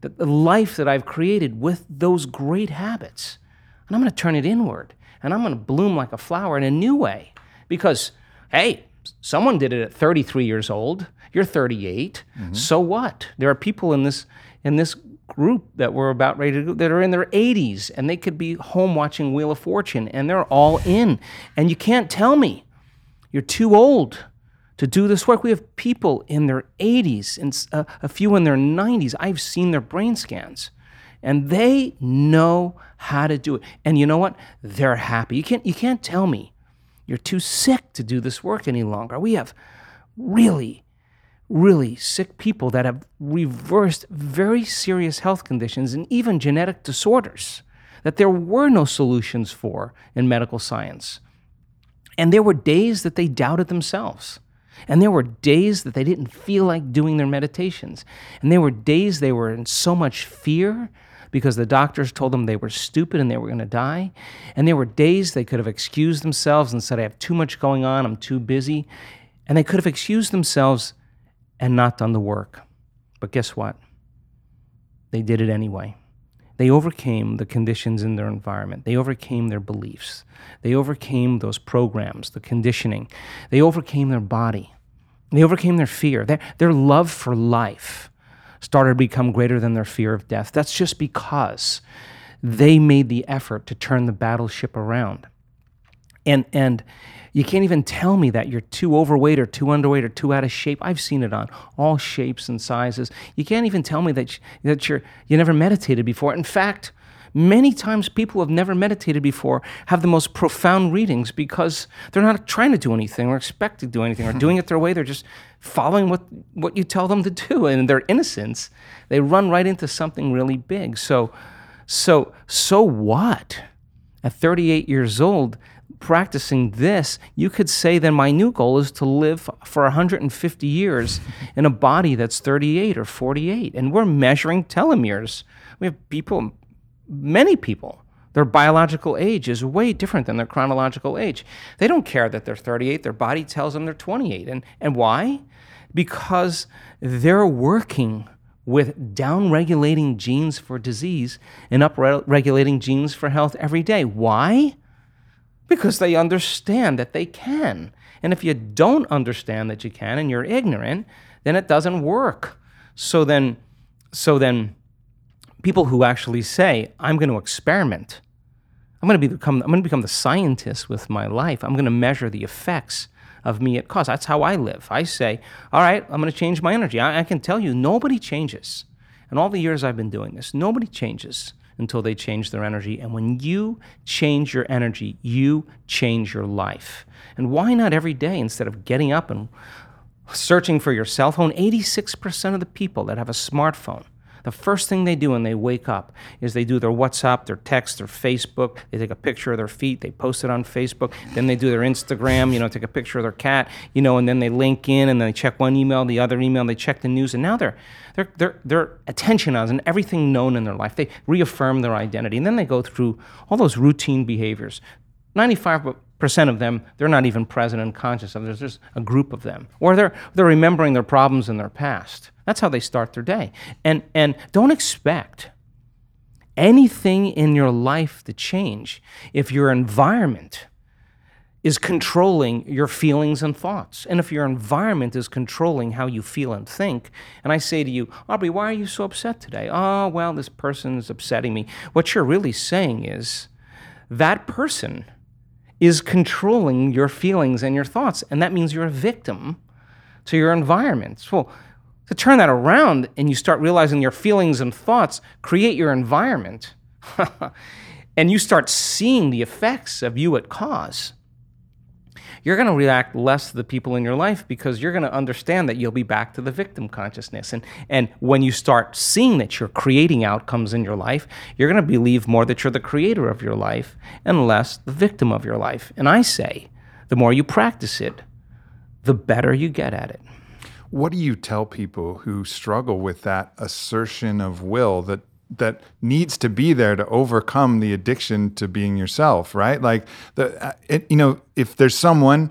the, the life that I've created with those great habits. And I'm going to turn it inward and I'm going to bloom like a flower in a new way. Because, hey, someone did it at 33 years old. You're 38. Mm-hmm. So what? There are people in this in this group that were about ready to go that are in their 80s and they could be home watching Wheel of Fortune and they're all in. And you can't tell me you're too old to do this work. We have people in their 80s and a, uh, a few in their 90s. I've seen their brain scans and they know how to do it. And you know what? They're happy. You can't, you can't tell me you're too sick to do this work any longer. We have really, really sick people that have reversed very serious health conditions and even genetic disorders that there were no solutions for in medical science. And there were days that they doubted themselves. And there were days that they didn't feel like doing their meditations. And there were days they were in so much fear because the doctors told them they were stupid and they were going to die. And there were days they could have excused themselves and said, I have too much going on, I'm too busy. And they could have excused themselves and not done the work. But guess what? They did it anyway. They overcame the conditions in their environment. They overcame their beliefs. They overcame those programs, the conditioning. They overcame their body. They overcame their fear. Their, their love for life started to become greater than their fear of death. That's just because they made the effort to turn the battleship around. And, and you can't even tell me that you're too overweight or too underweight or too out of shape. I've seen it on all shapes and sizes. You can't even tell me that, you, that you're, you never meditated before. In fact, many times people who have never meditated before have the most profound readings because they're not trying to do anything or expect to do anything or doing it their way. They're just following what, what you tell them to do. And in their innocence, they run right into something really big. So, so, so what? At 38 years old, practicing this, you could say then my new goal is to live for 150 years in a body that's 38 or 48. And we're measuring telomeres. We have people, many people, Their biological age is way different than their chronological age. They don't care that they're 38, their body tells them they're 28. And, and why? Because they're working with downregulating genes for disease and upregulating genes for health every day. Why? Because they understand that they can. And if you don't understand that you can and you're ignorant, then it doesn't work. So then, so then, people who actually say, "I'm going to experiment," I'm going to become, I'm going to become the scientist with my life. I'm going to measure the effects of me at cause. That's how I live. I say, all right, I'm going to change my energy. I, I can tell you, nobody changes. And all the years I've been doing this, nobody changes until they change their energy. And when you change your energy, you change your life. And why not every day instead of getting up and searching for your cell phone? 86% of the people that have a smartphone the first thing they do when they wake up is they do their WhatsApp, their text, their Facebook. They take a picture of their feet, they post it on Facebook. Then they do their Instagram, you know, take a picture of their cat, you know, and then they LinkedIn and then they check one email, the other email, they check the news, and now their their their attention on everything known in their life. They reaffirm their identity, and then they go through all those routine behaviors. Ninety-five percent of them they're not even present and conscious of. There's just a group of them, or they're they're remembering their problems in their past. That's how they start their day. And, and don't expect anything in your life to change if your environment is controlling your feelings and thoughts. And if your environment is controlling how you feel and think, and I say to you, Aubrey, why are you so upset today? Oh, well, this person is upsetting me. What you're really saying is that person is controlling your feelings and your thoughts, and that means you're a victim to your environment. Well, to turn that around and you start realizing your feelings and thoughts create your environment, and you start seeing the effects of you at cause, you're going to react less to the people in your life because you're going to understand that you'll be back to the victim consciousness. And, and when you start seeing that you're creating outcomes in your life, you're going to believe more that you're the creator of your life and less the victim of your life. And I say, the more you practice it, the better you get at it. What do you tell people who struggle with that assertion of will that that needs to be there to overcome the addiction to being yourself, right? Like the uh, it, you know, if there's someone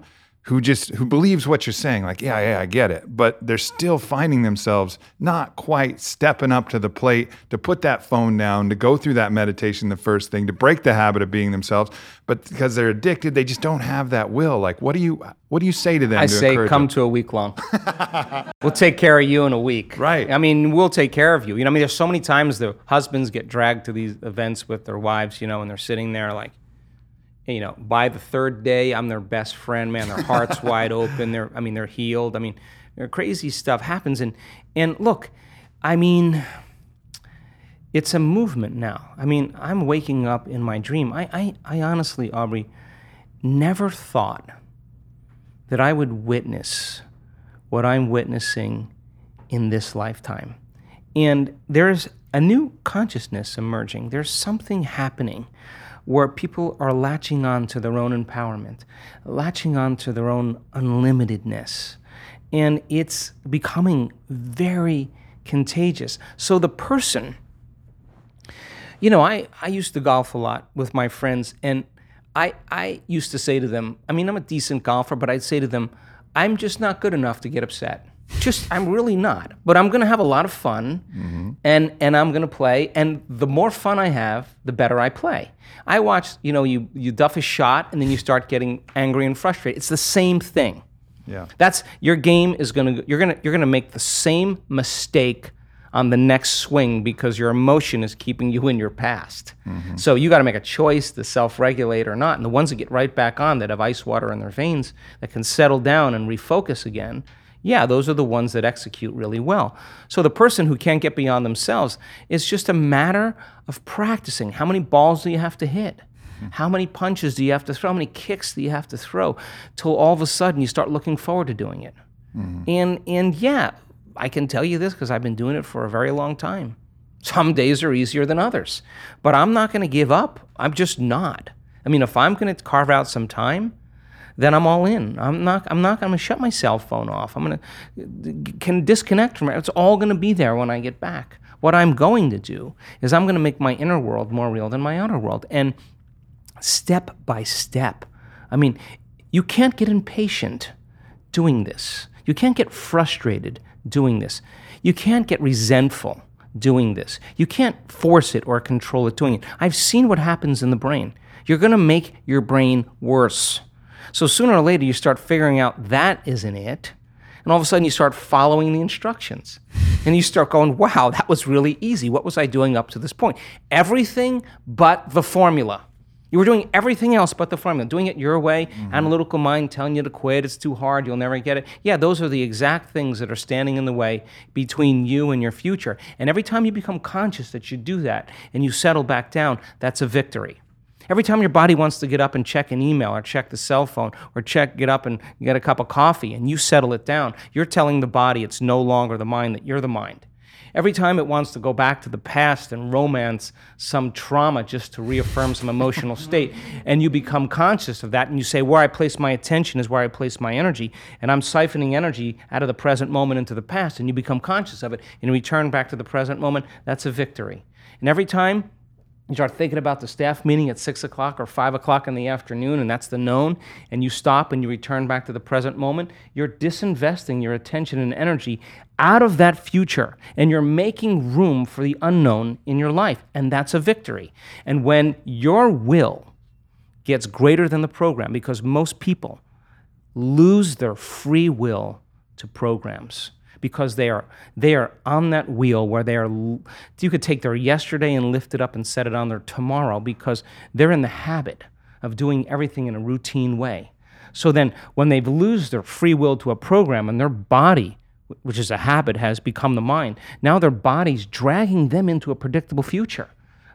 who just who believes what you're saying like yeah yeah i get it. But they're still finding themselves not quite stepping up to the plate to put that phone down to go through that meditation the first thing to break the habit of being themselves. But because they're addicted they just don't have that will. Like what do you what do you say to them i to say come them? to a week long. We'll take care of you in a week. Right. I mean we'll take care of you. You know i mean there's so many times the husbands get dragged to these events with their wives you know and they're sitting there like you know, by the third day, I'm their best friend, man. Their heart's wide open. They're, I mean, they're healed. I mean, crazy stuff happens. And, and look, I mean, it's a movement now. I mean, I'm waking up in my dream. I, I, I honestly, Aubrey, never thought that I would witness what I'm witnessing in this lifetime. And there's a new consciousness emerging. There's something happening where people are latching on to their own empowerment, latching on to their own unlimitedness. And it's becoming very contagious. So the person, you know, I, I used to golf a lot with my friends, and I, I used to say to them, I mean, I'm a decent golfer, but I'd say to them, I'm just not good enough to get upset. Just I'm really not. But I'm gonna have a lot of fun mm-hmm. And and I'm gonna play. And the more fun I have, the better I play. I watch, you know, you you duff a shot and then you start getting angry and frustrated. It's the same thing. Yeah. That's your game is gonna you're gonna you're gonna make the same mistake on the next swing because your emotion is keeping you in your past. Mm-hmm. So you got to make a choice to self-regulate or not. And the ones that get right back on that have ice water in their veins that can settle down and refocus again yeah, those are the ones that execute really well. So the person who can't get beyond themselves is just a matter of practicing. How many balls do you have to hit? How many punches do you have to throw? How many kicks do you have to throw? Till all of a sudden you start looking forward to doing it. Mm-hmm. And and yeah, I can tell you this because I've been doing it for a very long time. Some days are easier than others, but I'm not going to give up. I'm just not. I mean, if I'm going to carve out some time, then I'm all in. I'm not. I'm not. I'm gonna shut my cell phone off. I'm gonna can disconnect from it. It's all gonna be there when I get back. What I'm going to do is I'm to make my inner world more real than my outer world. And step by step, I mean, you can't get impatient doing this. You can't get frustrated doing this. You can't get resentful doing this. You can't force it or control it doing it. I've seen what happens in the brain. You're going to make your brain worse. So sooner or later, you start figuring out that isn't it. And all of a sudden, you start following the instructions. And you start going, wow, that was really easy. What was I doing up to this point? Everything but the formula. You were doing everything else but the formula, doing it your way, mm-hmm. analytical mind telling you to quit, it's too hard, you'll never get it. Yeah, those are the exact things that are standing in the way between you and your future. And every time you become conscious that you do that and you settle back down, that's a victory. Every time your body wants to get up and check an email or check the cell phone or check, get up and get a cup of coffee and you settle it down, you're telling the body it's no longer the mind, that you're the mind. Every time it wants to go back to the past and romance some trauma just to reaffirm some emotional state, and you become conscious of that and you say, Where I place my attention is where I place my energy, and I'm siphoning energy out of the present moment into the past, and you become conscious of it and return back to the present moment, that's a victory. And every time you start thinking about the staff meeting at six o'clock or five o'clock in the afternoon, and that's the known, and you stop and you return back to the present moment, you're disinvesting your attention and energy out of that future, and you're making room for the unknown in your life, and that's a victory. And when your will gets greater than the program, because most people lose their free will to programs because they are they are on that wheel where they are you could take their yesterday and lift it up and set it on their tomorrow because they're in the habit of doing everything in a routine way. So then when they've lose their free will to a program and their body which is a habit has become the mind now their body's dragging them into a predictable future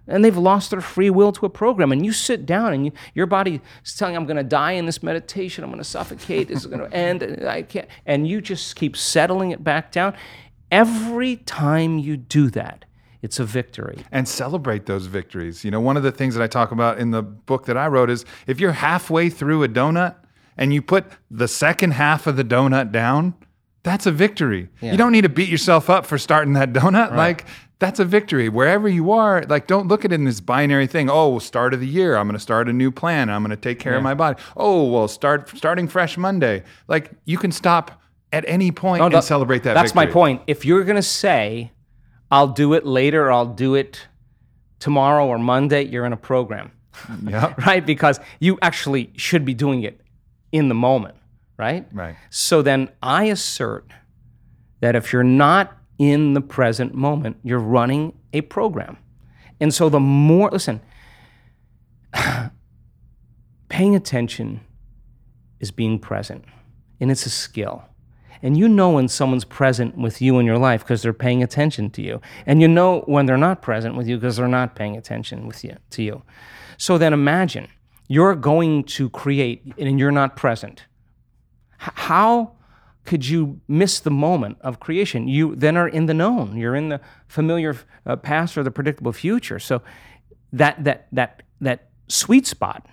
and they've lost their free will to a program. And you sit down and you, your body is telling, I'm going to die in this meditation. I'm going to suffocate. This is going to end. I can't. And you just keep settling it back down. Every time you do that, it's a victory. And celebrate those victories. You know, one of the things that I talk about in the book that I wrote is if you're halfway through a donut and you put the second half of the donut down, that's a victory. Yeah. You don't need to beat yourself up for starting that donut. Right. Like that's a victory. Wherever you are like don't look at it in this binary thing. Oh start of the year i'm going to start a new plan i'm going to take care yeah. of my body. Oh well start starting fresh monday. Like you can stop at any point no, and celebrate that that's victory. my point. If you're going to say i'll do it later i'll do it tomorrow or monday you're in a program. Yeah. Right? Because you actually should be doing it in the moment right? Right. So then i assert that if you're not in the present moment. You're running a program. And so the more, listen, paying attention is being present, and it's a skill. And you know when someone's present with you in your life because they're paying attention to you. And you know when they're not present with you because they're not paying attention with you to you. So then imagine you're going to create and you're not present. How could you miss the moment of creation? You then are in the known. You're in the familiar uh, past or the predictable future. So that that that that sweet spot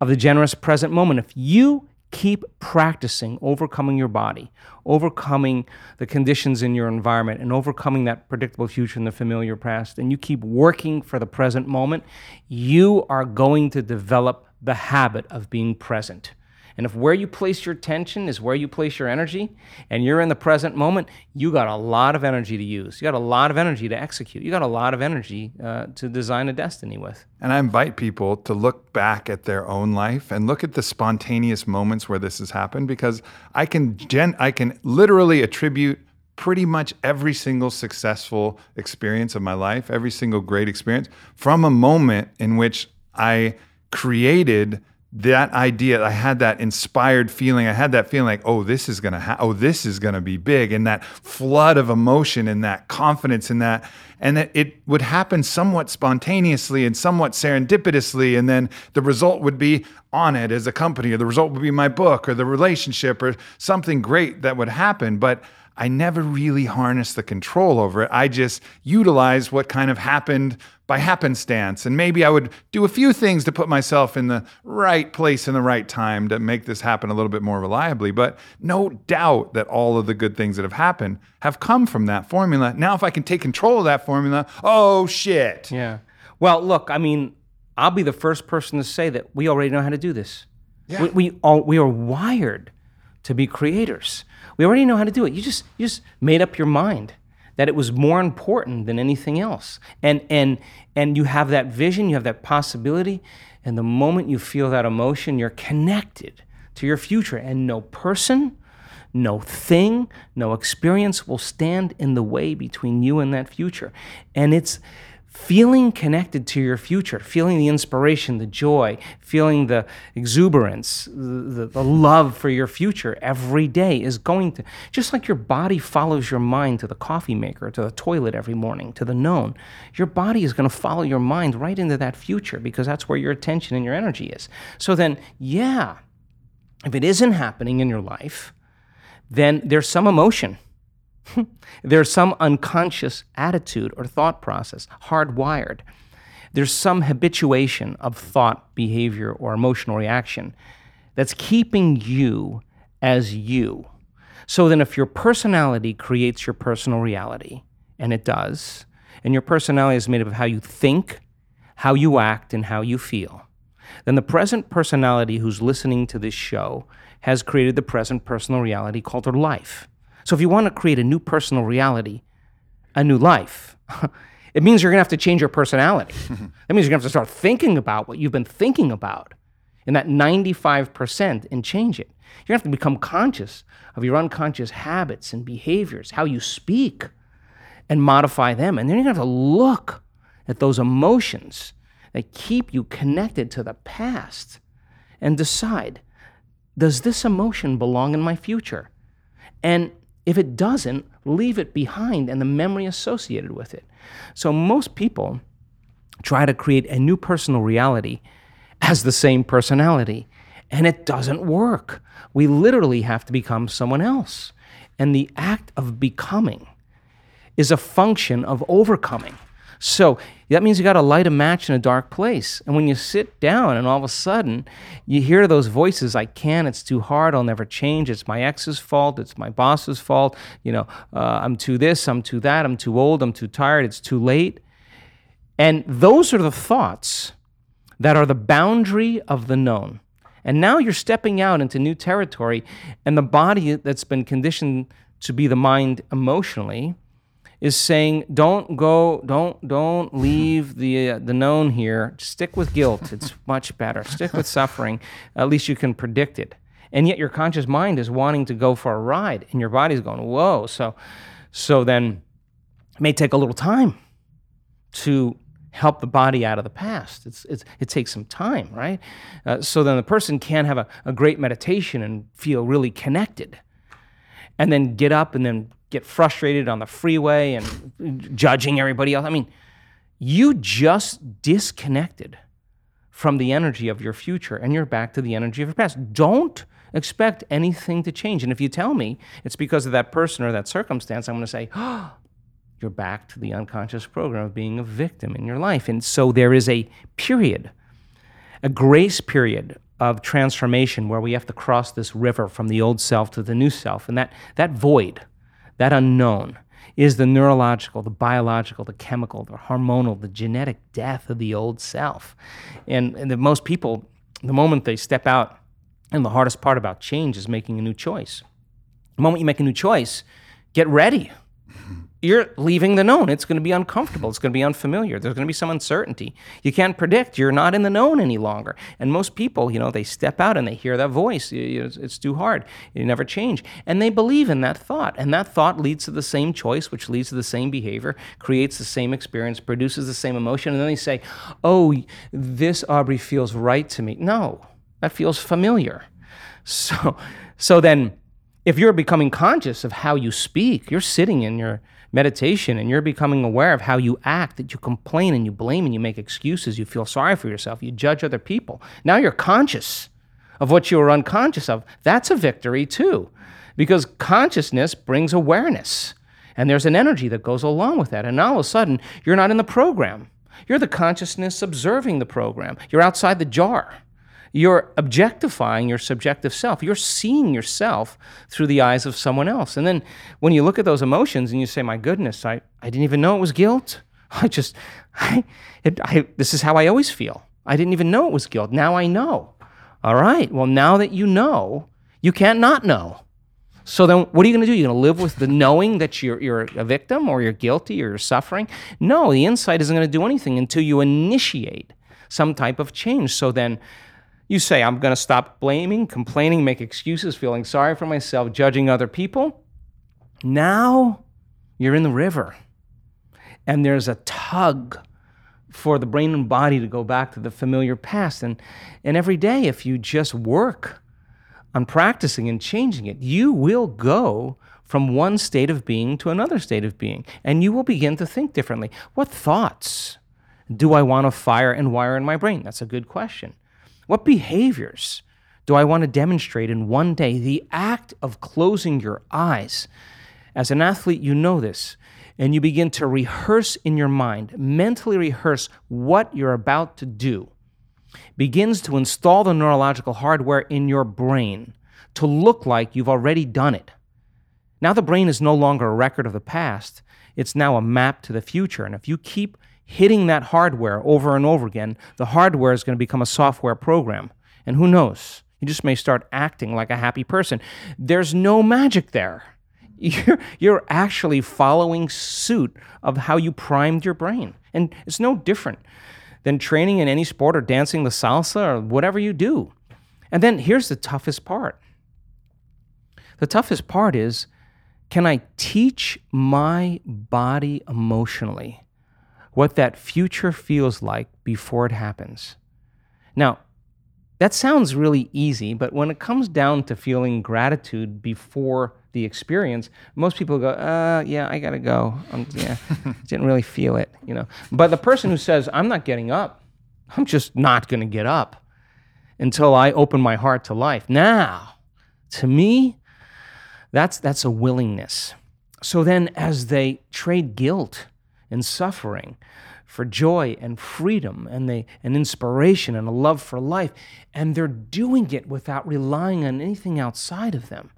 of the generous present moment. If you keep practicing overcoming your body, overcoming the conditions in your environment, and overcoming that predictable future and the familiar past, and you keep working for the present moment, you are going to develop the habit of being present. And if where you place your attention is where you place your energy, and you're in the present moment, you got a lot of energy to use. You got a lot of energy to execute. You got a lot of energy uh, to design a destiny with. And I invite people to look back at their own life and look at the spontaneous moments where this has happened, because I can gen- I can literally attribute pretty much every single successful experience of my life, every single great experience, from a moment in which I created that idea i had that inspired feeling. I had that feeling like oh this is gonna ha- oh this is gonna be big and that flood of emotion and that confidence in that. And that it would happen somewhat spontaneously and somewhat serendipitously and then the result would be on it as a company or the result would be my book or the relationship or something great that would happen. But I never really harnessed the control over it. I just utilized what kind of happened by happenstance. And maybe I would do a few things to put myself in the right place in the right time to make this happen a little bit more reliably. But no doubt that all of the good things that have happened have come from that formula. Now, if I can take control of that formula, oh shit. Yeah. Well, look, I mean, I'll be the first person to say that we already know how to do this. Yeah. We, we, all, we are wired to be creators. We already know how to do it. You just, you just made up your mind that it was more important than anything else. And, and, and you have that vision, you have that possibility, and the moment you feel that emotion, you're connected to your future. And no person, no thing, no experience will stand in the way between you and that future. And it's feeling connected to your future, feeling the inspiration, the joy, feeling the exuberance, the, the, love for your future every day is going to, just like your body follows your mind to the coffee maker, to the toilet every morning, to the known, your body is going to follow your mind right into that future because that's where your attention and your energy is. So then, yeah, if it isn't happening in your life, then there's some emotion There's some unconscious attitude or thought process, hardwired. There's some habituation of thought, behavior, or emotional reaction that's keeping you as you. So then, if your personality creates your personal reality, and it does, and your personality is made up of how you think, how you act, and how you feel, then the present personality who's listening to this show has created the present personal reality called her life. So if you want to create a new personal reality, a new life, it means you're going to have to change your personality. that means you're going to have to start thinking about what you've been thinking about in that 95% and change it. You're going to have to become conscious of your unconscious habits and behaviors, how you speak, and modify them. And then you're going to have to look at those emotions that keep you connected to the past and decide does this emotion belong in my future? And if it doesn't, leave it behind and the memory associated with it. So most people try to create a new personal reality as the same personality, and it doesn't work. We literally have to become someone else. And the act of becoming is a function of overcoming. So that means you got to light a match in a dark place. And when you sit down and all of a sudden you hear those voices, I can't, it's too hard, I'll never change, it's my ex's fault, it's my boss's fault, you know, uh, I'm too this, I'm too that, I'm too old, I'm too tired, it's too late. And those are the thoughts that are the boundary of the known. And now you're stepping out into new territory, and the body that's been conditioned to be the mind emotionally is saying don't go don't don't leave the uh, the known here. Stick with guilt. It's much better. Stick with suffering. At least you can predict it. And yet your conscious mind is wanting to go for a ride and your body's going whoa. So so then it may take a little time to help the body out of the past. It's, it's it takes some time right? Uh, so then the person can have a, a great meditation and feel really connected and then get up and then get frustrated on the freeway and judging everybody else. I mean, you just disconnected from the energy of your future and you're back to the energy of your past. Don't expect anything to change. And if you tell me it's because of that person or that circumstance, I'm going to say, oh, you're back to the unconscious program of being a victim in your life. And so there is a period, a grace period of transformation where we have to cross this river from the old self to the new self. And that, that void, that unknown is the neurological, the biological, the chemical, the hormonal, the genetic death of the old self. And, and the most people, the moment they step out, and the hardest part about change is making a new choice. The moment you make a new choice, get ready you're leaving the known. It's going to be uncomfortable. It's going to be unfamiliar. There's going to be some uncertainty. You can't predict. You're not in the known any longer. And most people, you know, they step out and they hear that voice. It's too hard. You never change. And they believe in that thought. And that thought leads to the same choice, which leads to the same behavior, creates the same experience, produces the same emotion. And then they say, oh, this Aubrey feels right to me. No, that feels familiar. So, so then if you're becoming conscious of how you speak, you're sitting in your meditation and you're becoming aware of how you act, that you complain and you blame and you make excuses, you feel sorry for yourself, you judge other people. Now you're conscious of what you were unconscious of. That's a victory too. because consciousness brings awareness. And there's an energy that goes along with that. And all of a sudden, you're not in the program. You're the consciousness observing the program. You're outside the jar. You're objectifying your subjective self. You're seeing yourself through the eyes of someone else. And then when you look at those emotions and you say, My goodness, I, I didn't even know it was guilt. I just, I, it, I, this is how I always feel. I didn't even know it was guilt. Now I know. All right. Well, now that you know, you can't not know. So then what are you going to do? You're going to live with the knowing that you're, you're a victim or you're guilty or you're suffering? No, the insight isn't going to do anything until you initiate some type of change. So then you say, I'm going to stop blaming, complaining, make excuses, feeling sorry for myself, judging other people. Now you're in the river. And there's a tug for the brain and body to go back to the familiar past. And, and every day, if you just work on practicing and changing it, you will go from one state of being to another state of being, and you will begin to think differently. What thoughts do I want to fire and wire in my brain? That's a good question. What behaviors do I want to demonstrate in one day? The act of closing your eyes. As an athlete, you know this, and you begin to rehearse in your mind, mentally rehearse what you're about to do begins to install the neurological hardware in your brain to look like you've already done it. Now, the brain is no longer a record of the past, it's now a map to the future. And if you keep hitting that hardware over and over again, the hardware is going to become a software program. And who knows? You just may start acting like a happy person. There's no magic there. You're, you're actually following suit of how you primed your brain. And it's no different than training in any sport or dancing the salsa or whatever you do. And then here's the toughest part the toughest part is can I teach my body emotionally what that future feels like before it happens? Now, that sounds really easy, but when it comes down to feeling gratitude before the experience, most people go, uh, yeah, I gotta go. Um, yeah, didn't really feel it, you know. But the person who says, I'm not getting up, I'm just not gonna get up until I open my heart to life. Now, to me, that's that's a willingness. So then as they trade guilt and suffering for joy and freedom and they and inspiration and a love for life, and they're doing it without relying on anything outside of them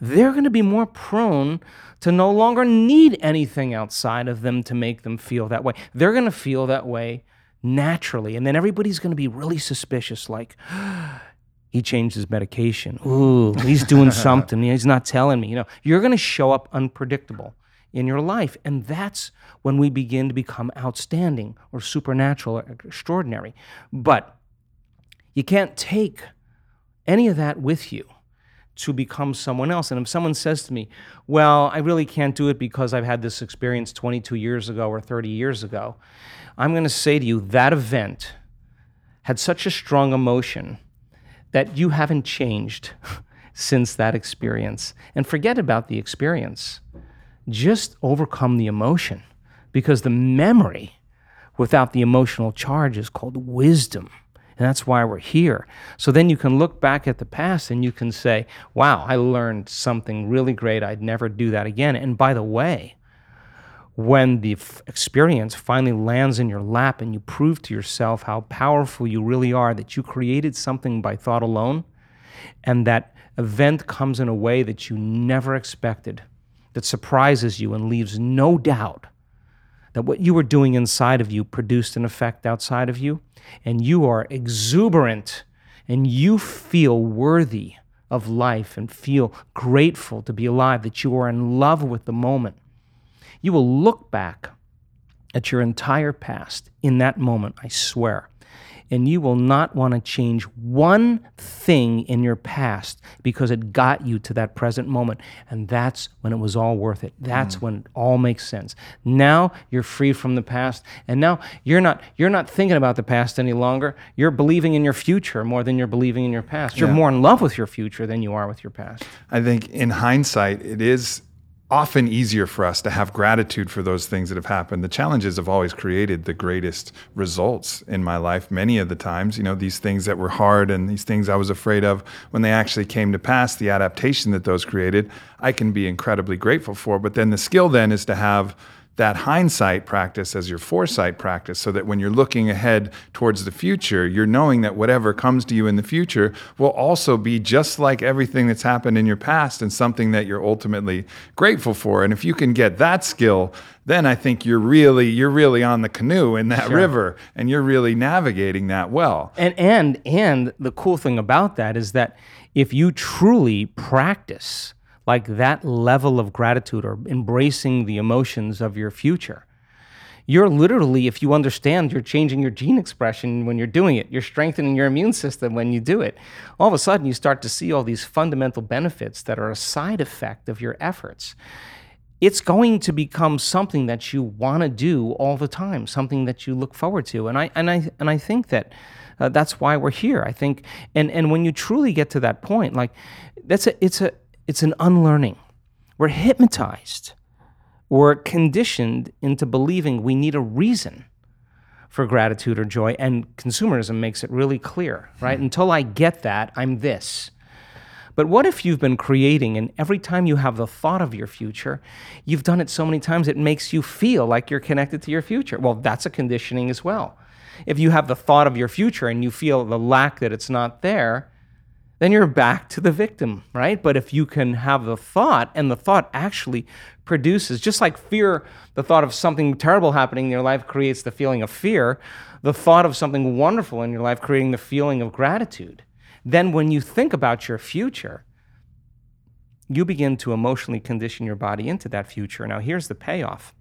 they're going to be more prone to no longer need anything outside of them to make them feel that way. They're going to feel that way naturally. And then everybody's going to be really suspicious like, he changed his medication. Ooh, he's doing something. He's not telling me. You know, you're going to show up unpredictable in your life. And that's when we begin to become outstanding or supernatural or extraordinary. But you can't take any of that with you to become someone else. And if someone says to me, Well, I really can't do it because I've had this experience 22 years ago or 30 years ago, I'm going to say to you that event had such a strong emotion that you haven't changed since that experience. And forget about the experience, just overcome the emotion because the memory without the emotional charge is called wisdom. And that's why we're here. So then you can look back at the past and you can say, wow, I learned something really great. I'd never do that again. And by the way, when the f- experience finally lands in your lap and you prove to yourself how powerful you really are, that you created something by thought alone, and that event comes in a way that you never expected, that surprises you and leaves no doubt that what you were doing inside of you produced an effect outside of you, and you are exuberant and you feel worthy of life and feel grateful to be alive, that you are in love with the moment, you will look back at your entire past in that moment, I swear, and you will not want to change one thing in your past because it got you to that present moment. And that's when it was all worth it. That's mm. when it all makes sense. Now you're free from the past, and now you're not you're not thinking about the past any longer. You're believing in your future more than you're believing in your past. You're yeah. more in love with your future than you are with your past. I think in hindsight, it is often easier for us to have gratitude for those things that have happened. The challenges have always created the greatest results in my life. Many of the times, you know, these things that were hard and these things I was afraid of, when they actually came to pass, the adaptation that those created, I can be incredibly grateful for. But then the skill then is to have that hindsight practice as your foresight practice so that when you're looking ahead towards the future, you're knowing that whatever comes to you in the future will also be just like everything that's happened in your past and something that you're ultimately grateful for. And if you can get that skill, then I think you're really you're really on the canoe in that Sure. river and you're really navigating that well. And and and the cool thing about that is that if you truly practice like that level of gratitude or embracing the emotions of your future, you're literally, if you understand, you're changing your gene expression when you're doing it. You're strengthening your immune system when you do it. All of a sudden, you start to see all these fundamental benefits that are a side effect of your efforts. It's going to become something that you want to do all the time, something that you look forward to. And I and I and I think that uh, that's why we're here. I think, and and when you truly get to that point, like that's a it's a it's an unlearning. We're hypnotized. We're conditioned into believing we need a reason for gratitude or joy and consumerism makes it really clear right? Hmm. Until i get that i'm this. But what if you've been creating and every time you have the thought of your future you've done it so many times it makes you feel like you're connected to your future? Well that's a conditioning as well. If you have the thought of your future and you feel the lack that it's not there then you're back to the victim, right? But if you can have the thought, and the thought actually produces, just like fear, the thought of something terrible happening in your life creates the feeling of fear, the thought of something wonderful in your life creating the feeling of gratitude. Then when you think about your future, you begin to emotionally condition your body into that future. Now, here's the payoff.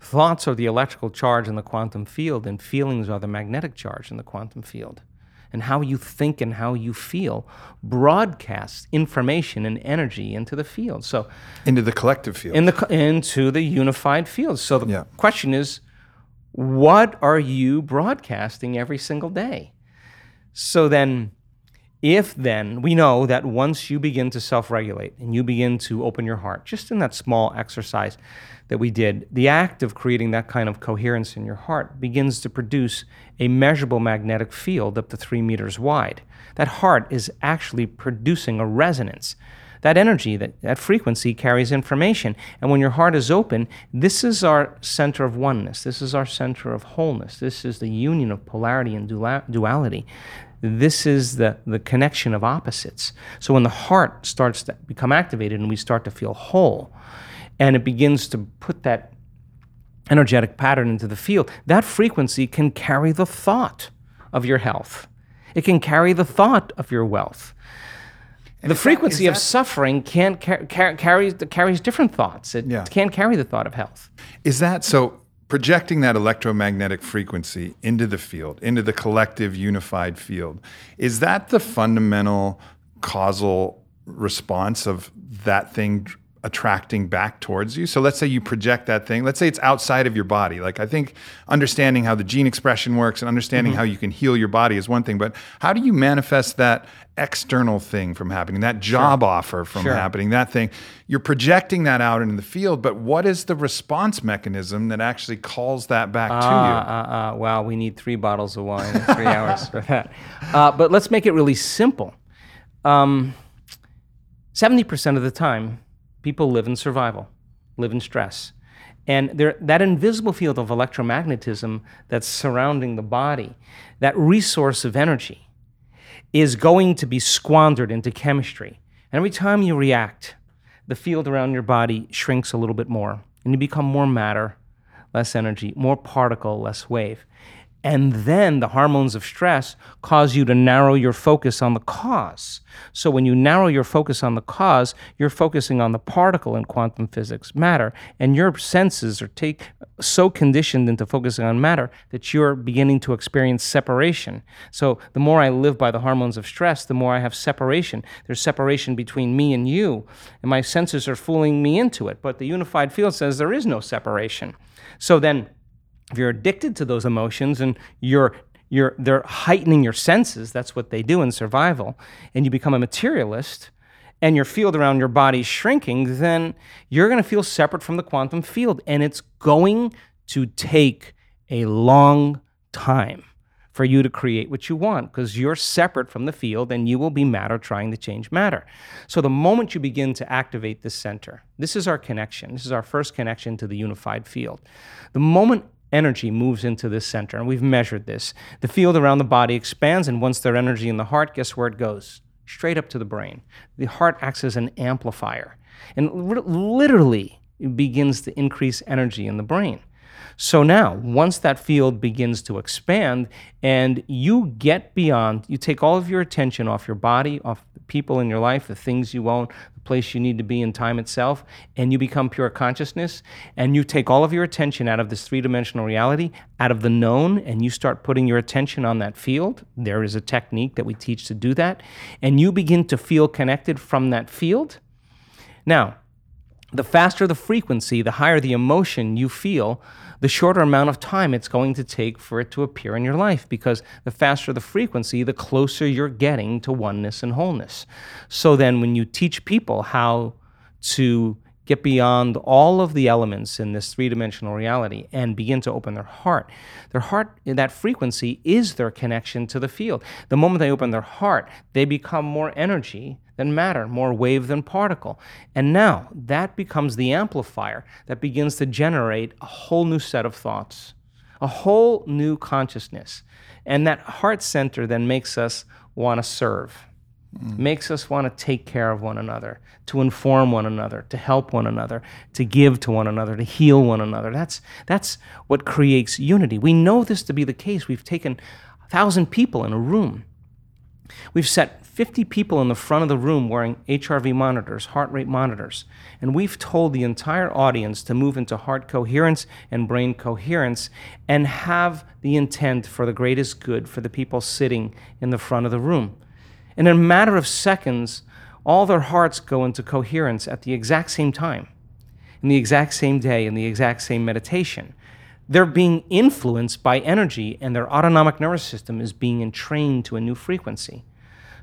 Thoughts are the electrical charge in the quantum field, and feelings are the magnetic charge in the quantum field and how you think and how you feel broadcasts information and energy into the field. So Into the collective field. in the into the unified field. So the Yeah. question is, what are you broadcasting every single day? So then, if then we know that once you begin to self-regulate and you begin to open your heart, just in that small exercise that we did, the act of creating that kind of coherence in your heart begins to produce a measurable magnetic field up to three meters wide. That heart is actually producing a resonance that energy, that, that frequency carries information. And when your heart is open, this is our center of oneness. This is our center of wholeness. This is the union of polarity and dua- duality. This is the, the connection of opposites. So when the heart starts to become activated and we start to feel whole, and it begins to put that energetic pattern into the field, that frequency can carry the thought of your health. It can carry the thought of your wealth. the frequency of that- suffering can't car- car- carries carries different thoughts. It Yeah. can't carry the thought of health. Is that so? Projecting that electromagnetic frequency into the field, into the collective unified field, is that the fundamental causal response of that thing attracting back towards you? So let's say you project that thing, let's say it's outside of your body. Like I think understanding how the gene expression works and understanding Mm-hmm. how you can heal your body is one thing, but how do you manifest that external thing from happening, that job offer from Sure. happening? that thing. You're projecting that out into the field, but what is the response mechanism that actually calls that back Uh, to uh, uh, wow, we need three bottles of wine in three hours for that. Uh, but let's make it really simple. Um, 70% of the time, people live in survival, live in stress. And there, that invisible field of electromagnetism that's surrounding the body, that resource of energy, is going to be squandered into chemistry. And every time you react, the field around your body shrinks a little bit more, and you become more matter, less energy, more particle, less wave. And then the hormones of stress cause you to narrow your focus on the cause. So when you narrow your focus on the cause, you're focusing on the particle in quantum physics, matter, and your senses are take, so conditioned into focusing on matter that you're beginning to experience separation. So the more I live by the hormones of stress, the more I have separation. There's separation between me and you, and my senses are fooling me into it. But the unified field says there is no separation. So then if you're addicted to those emotions and you're you're they're heightening your senses that's what they do in survival and you become a materialist and your field around your body is shrinking, then you're going to feel separate from the quantum field. And it's going to take a long time for you to create what you want because you're separate from the field and you will be matter trying to change matter. So the moment you begin to activate this center, this is our connection. This is our first connection to the unified field. The moment energy moves into this center, and we've measured this, the field around the body expands, and once there's energy in the heart, guess where it goes? Straight up to the brain. The heart acts as an amplifier and literally begins to increase energy in the brain. So now, once that field begins to expand and you get beyond, you take all of your attention off your body, off people in your life, the things you own, the place you need to be in time itself, and you become pure consciousness, and you take all of your attention out of this three dimensional reality, out of the known, and you start putting your attention on that field. There is a technique that we teach to do that, and you begin to feel connected from that field. Now, the faster the frequency, the higher the emotion you feel, the shorter amount of time it's going to take for it to appear in your life because the faster the frequency, the closer you're getting to oneness and wholeness. So then, when you teach people how to get beyond all of the elements in this three dimensional reality and begin to open their heart. Their heart, that frequency, is their connection to the field. The moment they open their heart, they become more energy than matter, more wave than particle. And now that becomes the amplifier that begins to generate a whole new set of thoughts, a whole new consciousness. And that heart center then makes us want to serve makes us want to take care of one another, to inform one another, to help one another, to give to one another, to heal one another. That's, that's what creates unity. We know this to be the case. We've taken a thousand people in a room. We've set 50 people in the front of the room wearing HRV monitors, heart rate monitors, and we've told the entire audience to move into heart coherence and brain coherence and have the intent for the greatest good for the people sitting in the front of the room. And in a matter of seconds, all their hearts go into coherence at the exact same time, in the exact same day, in the exact same meditation. They're being influenced by energy, and their autonomic nervous system is being entrained to a new frequency.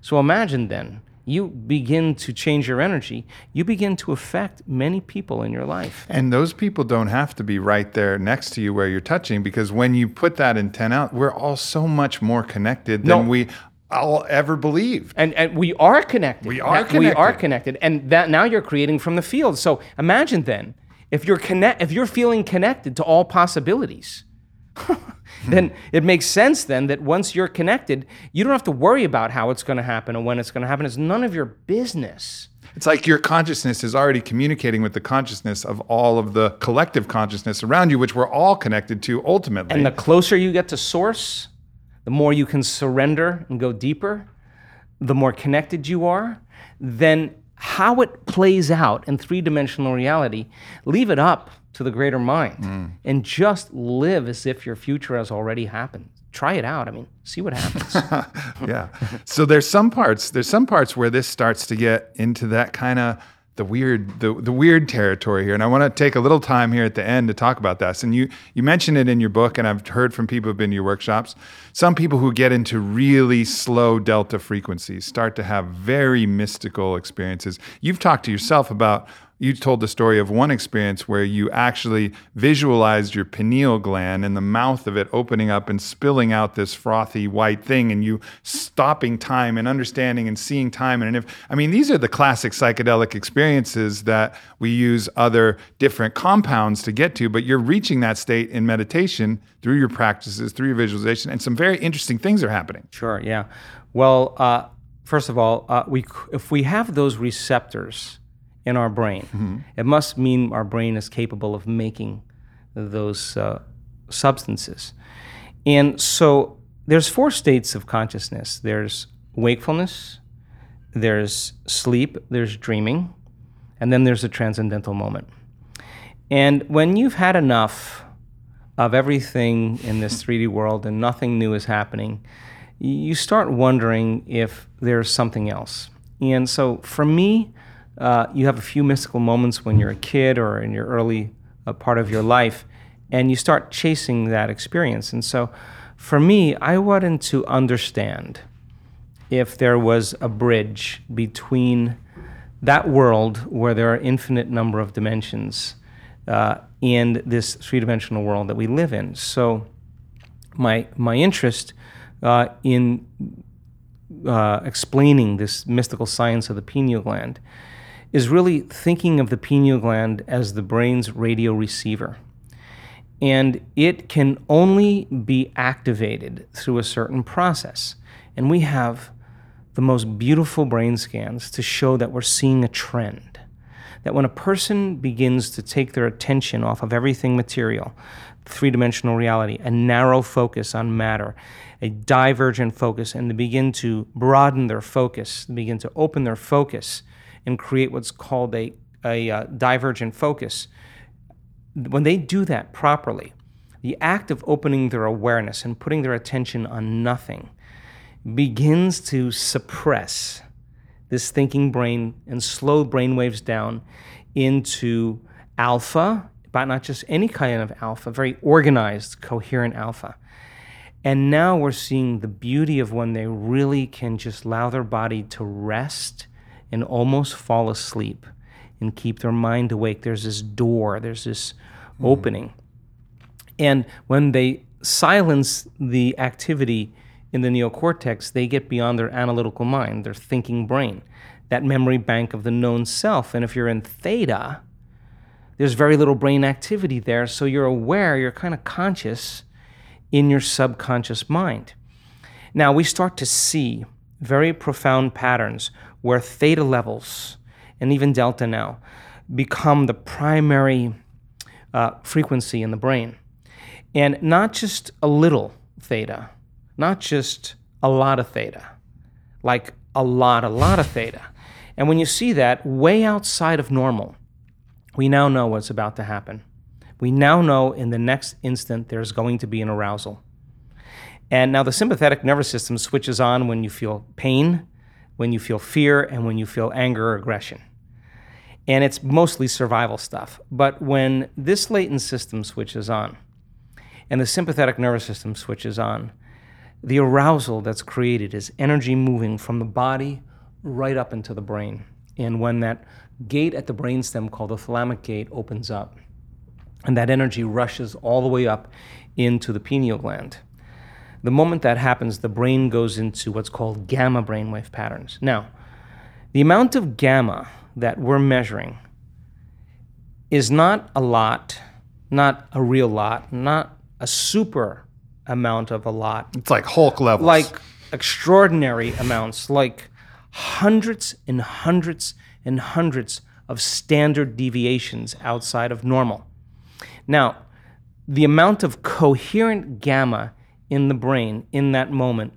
So imagine then, you begin to change your energy, you begin to affect many people in your life. And those people don't have to be right there next to you where you're touching because when you put that intent out, we're all so much more connected than no. we I'll ever believe. And, and we are connected. We are connected. We are connected. And that now you're creating from the field. So imagine then if you're connect if you're feeling connected to all possibilities. then it makes sense then that once you're connected, you don't have to worry about how it's going to happen or when it's going to happen. It's none of your business. It's like your consciousness is already communicating with the consciousness of all of the collective consciousness around you, which we're all connected to ultimately. And the closer you get to source, the more you can surrender and go deeper, the more connected you are, then how it plays out in three dimensional reality, leave it up to the greater mind mm. and just live as if your future has already happened. Try it out. I mean, see what happens. yeah. So there's some parts, there's some parts where this starts to get into that kind of the weird the, the weird territory here. And i want to take a little time here at the end to talk about this. And you you mentioned it in your book and i've heard from people who've been to your workshops. Some people who get into really slow delta frequencies start to have very mystical experiences. You've talked to yourself about you told the story of one experience where you actually visualized your pineal gland and the mouth of it opening up and spilling out this frothy white thing and you stopping time and understanding and seeing time. And if I mean these are the classic psychedelic experiences that we use other different compounds to get to but you're reaching that state in meditation through your practices through your visualization and some very interesting things are happening. Sure yeah. Well uh, first of all uh, we if we have those receptors in our brain. Mm-hmm. It must mean our brain is capable of making those uh, substances. And so there's four states of consciousness. There's wakefulness, there's sleep, there's dreaming, and then there's a transcendental moment. And when you've had enough of everything in this 3D world and nothing new is happening, you start wondering if there's something else. And so for me, uh, you have a few mystical moments when you're a kid or in your early uh, part of your life, and you start chasing that experience. And so, for me, I wanted to understand if there was a bridge between that world where there are infinite number of dimensions uh, in this three-dimensional world that we live in. So, my my interest uh, in uh, explaining this mystical science of the pineal gland is really thinking of the pineal gland as the brain's radio receiver. And it can only be activated through a certain process. And we have the most beautiful brain scans to show that we're seeing a trend. That when a person begins to take their attention off of everything material, three dimensional reality, a narrow focus on matter, a divergent focus, and they begin to broaden their focus, begin to open their focus and create what's called a, a uh, divergent focus. When they do that properly, the act of opening their awareness and putting their attention on nothing begins to suppress this thinking brain and slow brain waves down into alpha, but not just any kind of alpha, very organized, coherent alpha. And now we're seeing the beauty of when they really can just allow their body to rest and almost fall asleep and keep their mind awake. There's this door, there's this mm. opening. And when they silence the activity in the neocortex, they get beyond their analytical mind, their thinking brain, that memory bank of the known self. And if you're in theta, there's very little brain activity there. So you're aware, you're kind of conscious in your subconscious mind. Now we start to see very profound patterns where theta levels and even delta now become the primary uh, frequency in the brain. And not just a little theta, not just a lot of theta, like a lot, a lot of theta. And when you see that way outside of normal, we now know what's about to happen. We now know in the next instant there's going to be an arousal. And now the sympathetic nervous system switches on when you feel pain, when you feel fear, and when you feel anger or aggression. And it's mostly survival stuff. But when this latent system switches on and the sympathetic nervous system switches on, the arousal that's created is energy moving from the body right up into the brain. And when that gate at the brainstem called the thalamic gate opens up, and that energy rushes all the way up into the pineal gland. The moment that happens, the brain goes into what's called gamma brainwave patterns. Now, the amount of gamma that we're measuring is not a lot, not a real lot, not a super amount of a lot. It's like Hulk levels. Like extraordinary amounts, like hundreds and hundreds and hundreds of standard deviations outside of normal. Now, the amount of coherent gamma in the brain in that moment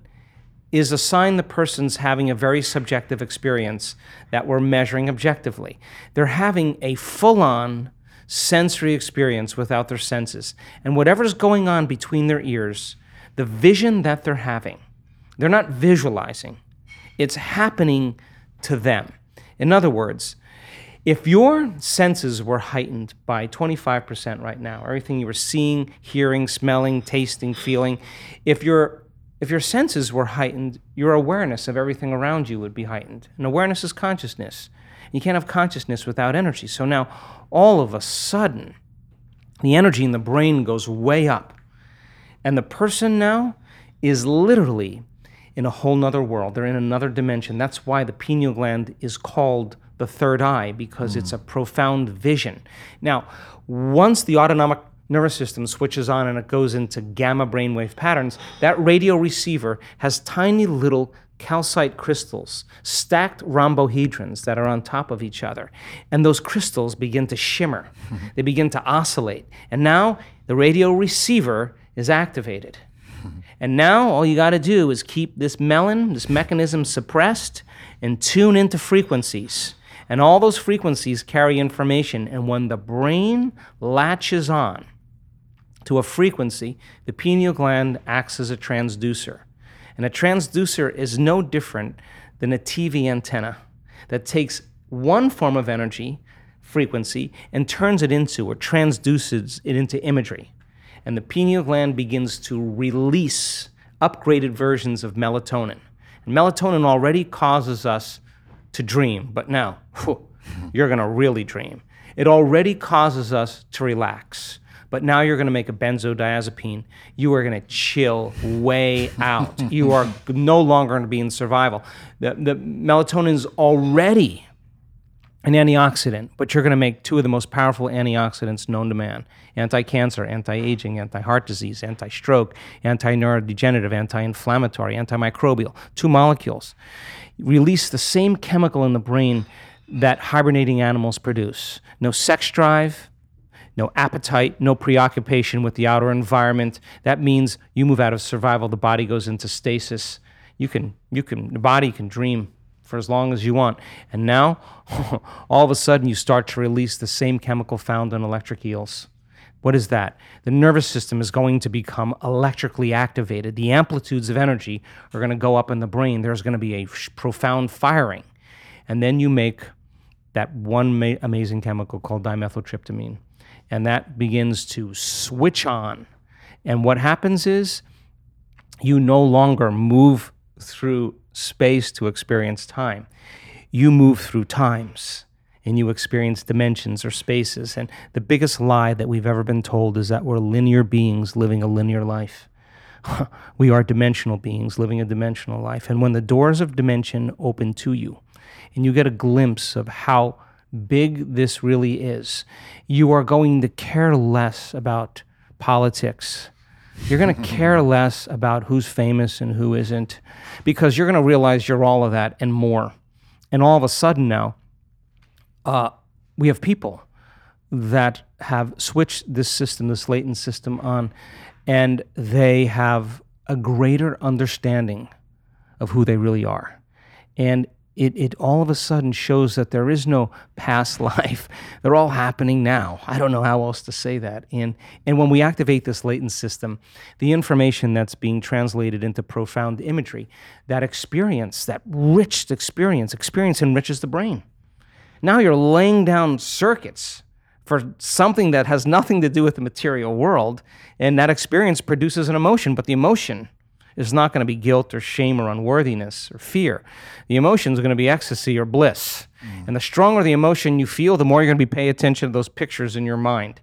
is a sign the person's having a very subjective experience that we're measuring objectively. They're having a full on sensory experience without their senses. And whatever's going on between their ears, the vision that they're having, they're not visualizing, it's happening to them. In other words, if your senses were heightened by 25% right now, everything you were seeing, hearing, smelling, tasting, feeling, if your if your senses were heightened, your awareness of everything around you would be heightened. And awareness is consciousness. You can't have consciousness without energy. So now all of a sudden, the energy in the brain goes way up. And the person now is literally in a whole nother world. They're in another dimension. That's why the pineal gland is called the third eye, because mm. it's a profound vision. Now, once the autonomic nervous system switches on and it goes into gamma brainwave patterns, that radio receiver has tiny little calcite crystals, stacked rhombohedrons that are on top of each other. And those crystals begin to shimmer, they begin to oscillate. And now the radio receiver is activated. And now all you got to do is keep this melon, this mechanism suppressed, and tune into frequencies. And all those frequencies carry information. And when the brain latches on to a frequency, the pineal gland acts as a transducer. And a transducer is no different than a TV antenna that takes one form of energy, frequency, and turns it into or transduces it into imagery. And the pineal gland begins to release upgraded versions of melatonin. And melatonin already causes us to dream, but now whew, you're going to really dream. It already causes us to relax. But now you're going to make a benzodiazepine. You are going to chill way out. you are no longer going to be in survival. The, the melatonin is already an antioxidant, but you're going to make two of the most powerful antioxidants known to man anti cancer, anti aging, anti heart disease, anti stroke, anti neurodegenerative, anti inflammatory, antimicrobial, two molecules. Release the same chemical in the brain that hibernating animals produce. No sex drive, no appetite, no preoccupation with the outer environment. That means you move out of survival, the body goes into stasis. You can, you can, the body can dream for as long as you want. And now, all of a sudden, you start to release the same chemical found in electric eels. What is that? The nervous system is going to become electrically activated. The amplitudes of energy are going to go up in the brain. There's going to be a profound firing. And then you make that one ma- amazing chemical called dimethyltryptamine and that begins to switch on. And what happens is you no longer move through space to experience time. You move through times and you experience dimensions or spaces. And the biggest lie that we've ever been told is that we're linear beings living a linear life. we are dimensional beings living a dimensional life. And when the doors of dimension open to you and you get a glimpse of how big this really is, you are going to care less about politics. You're going to care less about who's famous and who isn't because you're going to realize you're all of that and more. And all of a sudden now, uh, we have people that have switched this system, this latent system on, and they have a greater understanding of who they really are. And it, it all of a sudden shows that there is no past life. They're all happening now. I don't know how else to say that. And, and when we activate this latent system, the information that's being translated into profound imagery, that experience, that rich experience, experience enriches the brain. Now you're laying down circuits for something that has nothing to do with the material world, and that experience produces an emotion, but the emotion is not going to be guilt or shame or unworthiness or fear. The emotions are going to be ecstasy or bliss. Mm. And the stronger the emotion you feel, the more you're going to be paying attention to those pictures in your mind.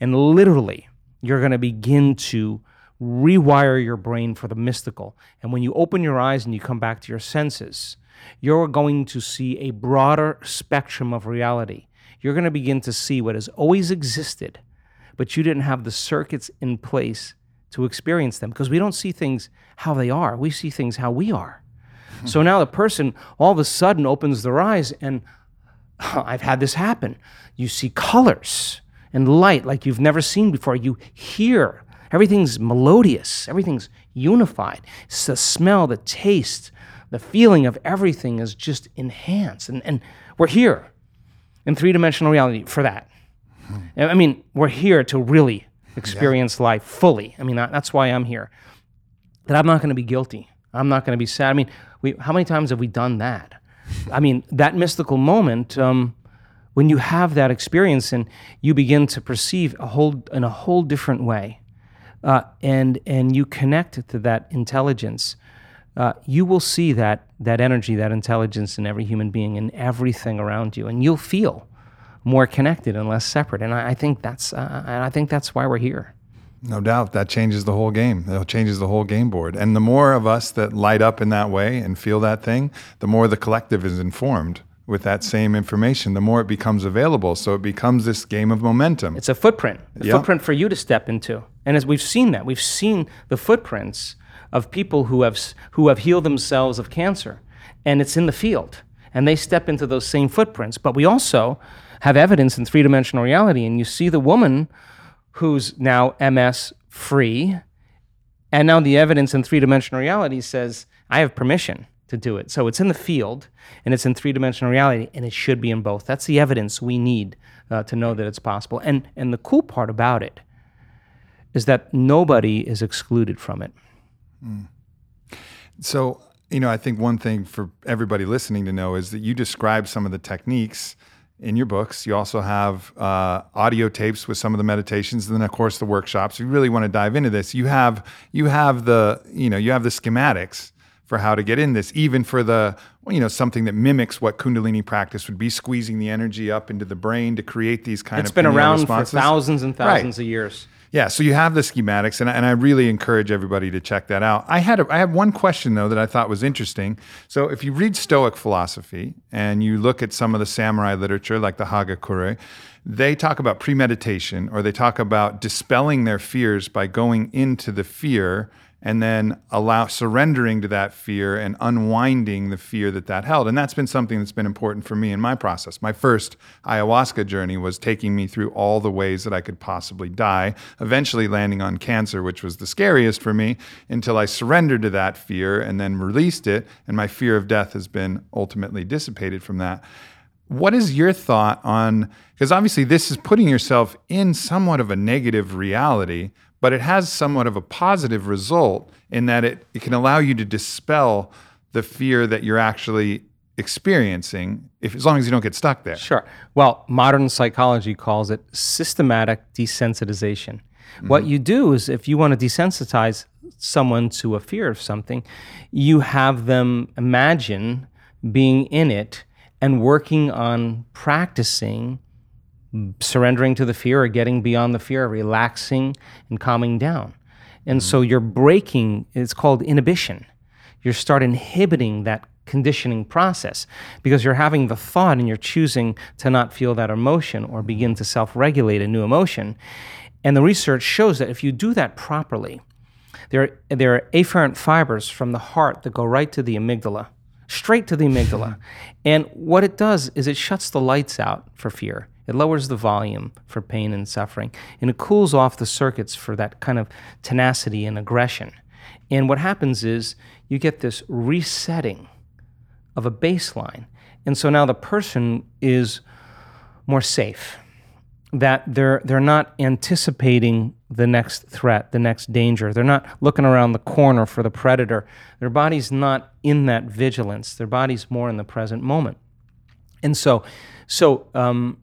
And literally, you're going to begin to rewire your brain for the mystical. And when you open your eyes and you come back to your senses, you're going to see a broader spectrum of reality. You're going to begin to see what has always existed, but you didn't have the circuits in place to experience them because we don't see things how they are. We see things how we are. so now the person all of a sudden opens their eyes and I've had this happen. You see colors and light like you've never seen before. You hear everything's melodious, everything's unified. It's the smell, the taste, the feeling of everything is just enhanced. And, and we're here in three dimensional reality for that. Hmm. I mean, we're here to really experience yeah. life fully. I mean, that, that's why I'm here. That I'm not going to be guilty. I'm not going to be sad. I mean, we, how many times have we done that? I mean, that mystical moment, um, when you have that experience and you begin to perceive a whole in a whole different way, uh, and and you connect to that intelligence, uh, you will see that that energy, that intelligence in every human being, in everything around you, and you'll feel more connected and less separate. And I, I think that's uh, I think that's why we're here. No doubt that changes the whole game. It changes the whole game board. And the more of us that light up in that way and feel that thing, the more the collective is informed with that same information, the more it becomes available. So it becomes this game of momentum. It's a footprint, a yep. footprint for you to step into. And as we've seen that, we've seen the footprints of people who have who have healed themselves of cancer, and it's in the field, and they step into those same footprints. But we also have evidence in three dimensional reality. And you see the woman who's now MS free. And now the evidence in three dimensional reality says, I have permission to do it. So it's in the field and it's in three dimensional reality and it should be in both. That's the evidence we need uh, to know that it's possible. And, and the cool part about it is that nobody is excluded from it. Mm. So, you know, I think one thing for everybody listening to know is that you describe some of the techniques in your books. You also have uh, audio tapes with some of the meditations, and then of course the workshops. If you really want to dive into this, you have you have the you know you have the schematics for how to get in this, even for the, you know, something that mimics what Kundalini practice would be, squeezing the energy up into the brain to create these kind It's of It's been around responses. for thousands and Right. thousands of years. Yeah, so you have the schematics, and, and I really encourage everybody to check that out. I had a, I have one question though that I thought was interesting. So if you read Stoic philosophy and you look at some of the samurai literature, like the Hagakure, they talk about premeditation, or they talk about dispelling their fears by going into the fear and then allow surrendering to that fear and unwinding the fear that that held. And that's been something that's been important for me in my process. My first ayahuasca journey was taking me through all the ways that i could possibly die eventually landing on cancer which was the scariest for me until i surrendered to that fear and then released it and my fear of death has been ultimately dissipated from that. What is your thought on because obviously this is putting yourself in somewhat of a negative reality but it has somewhat of a positive result in that it, it can allow you to dispel the fear that you're actually experiencing if as long as you don't get stuck there Sure. Well, modern psychology calls it systematic desensitization. What mm-hmm. you do is if you want to desensitize someone to a fear of something, you have them imagine being in it and working on practicing surrendering to the fear or getting beyond the fear, relaxing and calming down. And so mm-hmm. you're breaking, it's called inhibition. You start inhibiting that conditioning process because you're having the thought and you're choosing to not feel that emotion or begin to self regulate a new emotion. And the research shows that if you do that properly, there, there are afferent fibers from the heart that go right to the amygdala, straight to the amygdala. and what it does is it shuts the lights out for fear. It lowers the volume for pain and suffering, and it cools off the circuits for that kind of tenacity and aggression. And what happens is you get this resetting of a baseline. And so now the person is more safe that they're they're not anticipating the next threat, the next danger. They're not looking around the corner for the predator. Their body's not in that vigilance. Their body's more in the present moment. And so, so um,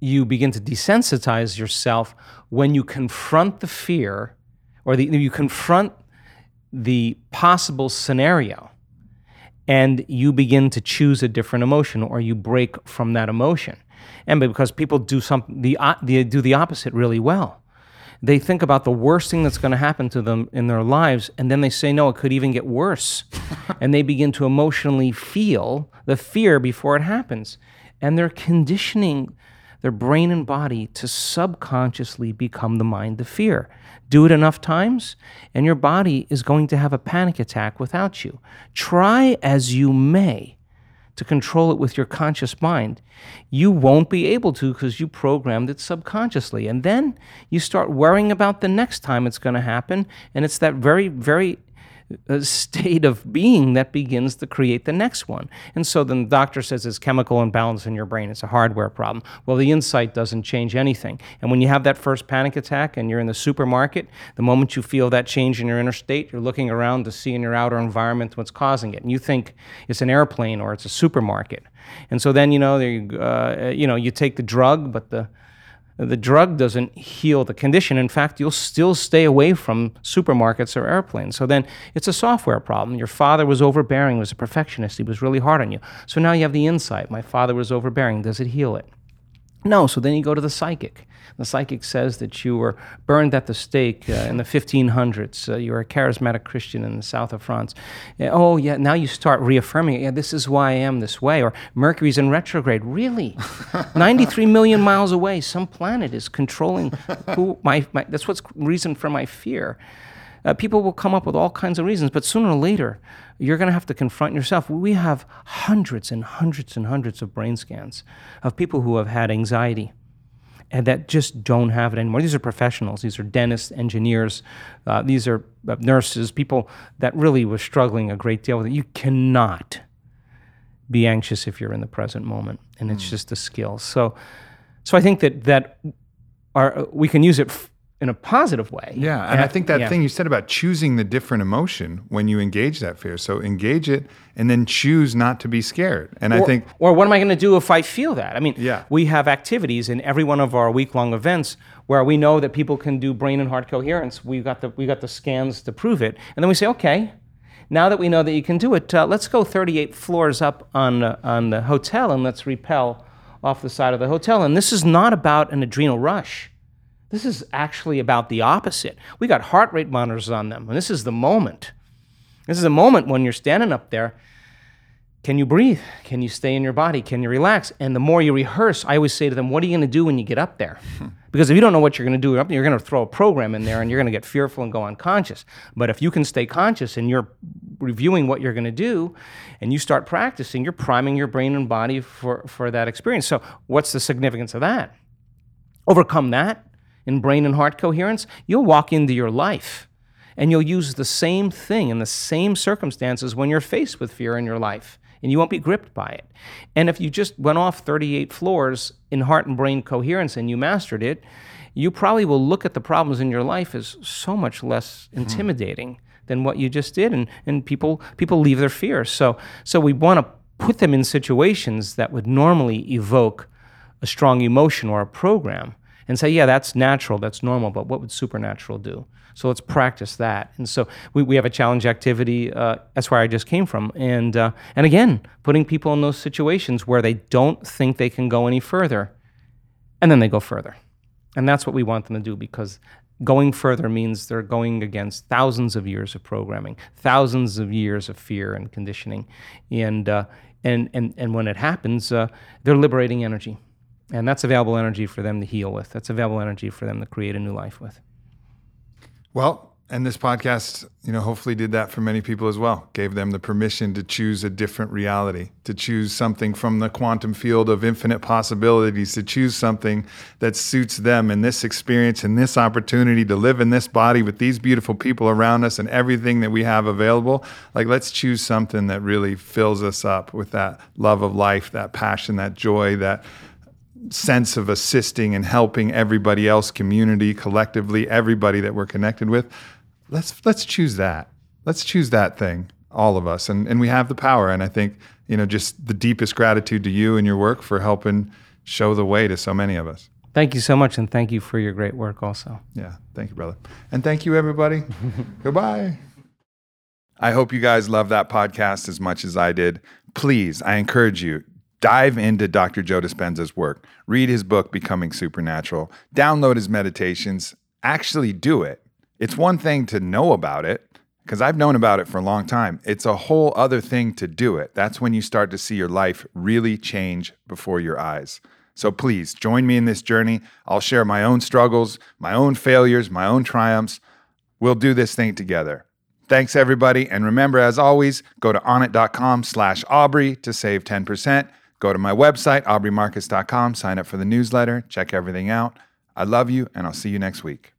you begin to desensitize yourself when you confront the fear, or the, you confront the possible scenario, and you begin to choose a different emotion, or you break from that emotion. And because people do something, the, uh, they do the opposite really well. They think about the worst thing that's going to happen to them in their lives, and then they say, no, it could even get worse. and they begin to emotionally feel the fear before it happens. And they're conditioning their brain and body to subconsciously become the mind of fear. Do it enough times, and your body is going to have a panic attack without you. Try as you may to control it with your conscious mind, you won't be able to because you programmed it subconsciously. And then you start worrying about the next time it's going to happen. And it's that very, very state of being that begins to create the next one. And so then the doctor says it's chemical imbalance in your brain, it's a hardware problem. Well, the insight doesn't change anything. And when you have that first panic attack and you're in the supermarket, the moment you feel that change in your inner state, you're looking around to see in your outer environment what's causing it. And you think it's an airplane or it's a supermarket. And so then, you know, you, uh, you know, you take the drug, but the the drug doesn't heal the condition. In fact, you'll still stay away from supermarkets or airplanes. So then it's a software problem. Your father was overbearing, was a perfectionist, he was really hard on you. So now you have the insight. My father was overbearing. Does it heal it? No. So then you go to the psychic. The psychic says that you were burned at the stake uh, in the 1500s. Uh, you were a charismatic Christian in the south of France. Uh, oh, yeah, now you start reaffirming, yeah, this is why I am this way. Or Mercury's in retrograde. Really? 93 million miles away, some planet is controlling who my, my that's what's reason for my fear. Uh, people will come up with all kinds of reasons, but sooner or later, you're going to have to confront yourself. We have hundreds and hundreds and hundreds of brain scans of people who have had anxiety and that just don't have it anymore. These are professionals. These are dentists, engineers. Uh, these are uh, nurses, people that really were struggling a great deal with it. You cannot be anxious if you're in the present moment, and it's just a skill. So, so I think that that our, we can use it f- in a positive way. Yeah, and I think that yeah. thing you said about choosing the different emotion when you engage that fear. So engage it and then choose not to be scared. And I think or what am I going to do if I feel that? I mean, Yeah. we have activities in every one of our week-long events where we know that people can do brain and heart coherence. We got the we got the scans to prove it, and then we say, okay, Now that we know that you can do it, uh, let's go 38 floors up on, uh, on the hotel and let's repel off the side of the hotel. And this is not about an adrenal rush. This is actually about the opposite. We got heart rate monitors on them, and this is the moment. This is the moment when you're standing up there. Can you breathe? Can you stay in your body? Can you relax? And the more you rehearse, I always say to them, What are you going to do when you get up there? Because if you don't know what you're going to do up there, you're going to throw a program in there and you're going to get fearful and go unconscious. But if you can stay conscious and you're reviewing what you're going to do and you start practicing, you're priming your brain and body for, for that experience. So, what's the significance of that? Overcome that in brain and heart coherence, you'll walk into your life and you'll use the same thing in the same circumstances when you're faced with fear in your life and you won't be gripped by it. And if you just went off 38 floors in heart and brain coherence and you mastered it, you probably will look at the problems in your life as so much less hmm. intimidating mm. than what you just did and, and people people leave their fears. So so we want to put them in situations that would normally evoke a strong emotion or a program and say, yeah, that's natural, that's normal, but what would supernatural do? So let's practice that. And so we, we have a challenge activity. Uh, that's where I just came from. And, uh, and again, putting people in those situations where they don't think they can go any further, and then they go further. And that's what we want them to do because going further means they're going against thousands of years of programming, thousands of years of fear and conditioning. And, uh, and, and, and when it happens, uh, they're liberating energy. And that's available energy for them to heal with. That's available energy for them to create a new life with. Well, and this podcast, you know, hopefully did that for many people as well. Gave them the permission to choose a different reality, to choose something from the quantum field of infinite possibilities, to choose something that suits them in this experience and this opportunity to live in this body with these beautiful people around us and everything that we have available. Like, let's choose something that really fills us up with that love of life, that passion, that joy, that sense of assisting and helping everybody else, community, collectively, everybody that we're connected with. Let's let's choose that. Let's choose that thing, all of us, and and we have the power. And I think you know just the deepest gratitude to you and your work for helping show the way to so many of us. Thank you so much, and thank you for your great work also. Yeah, thank you, brother, and thank you, everybody. Goodbye. I hope you guys love that podcast as much as I did. Please, I encourage you Dive into Dr. Joe Dispenza's work. Read his book, Becoming Supernatural. Download his meditations. Actually do it. It's one thing to know about it, because I've known about it for a long time. It's a whole other thing to do it. That's when you start to see your life really change before your eyes. So please join me in this journey. I'll share my own struggles, my own failures, my own triumphs. We'll do this thing together. Thanks, everybody. And remember, as always, go to onnit.com slash Aubrey to save 10%. Go to my website, aubreymarcus.com, sign up for the newsletter, check everything out. I love you, and I'll see you next week.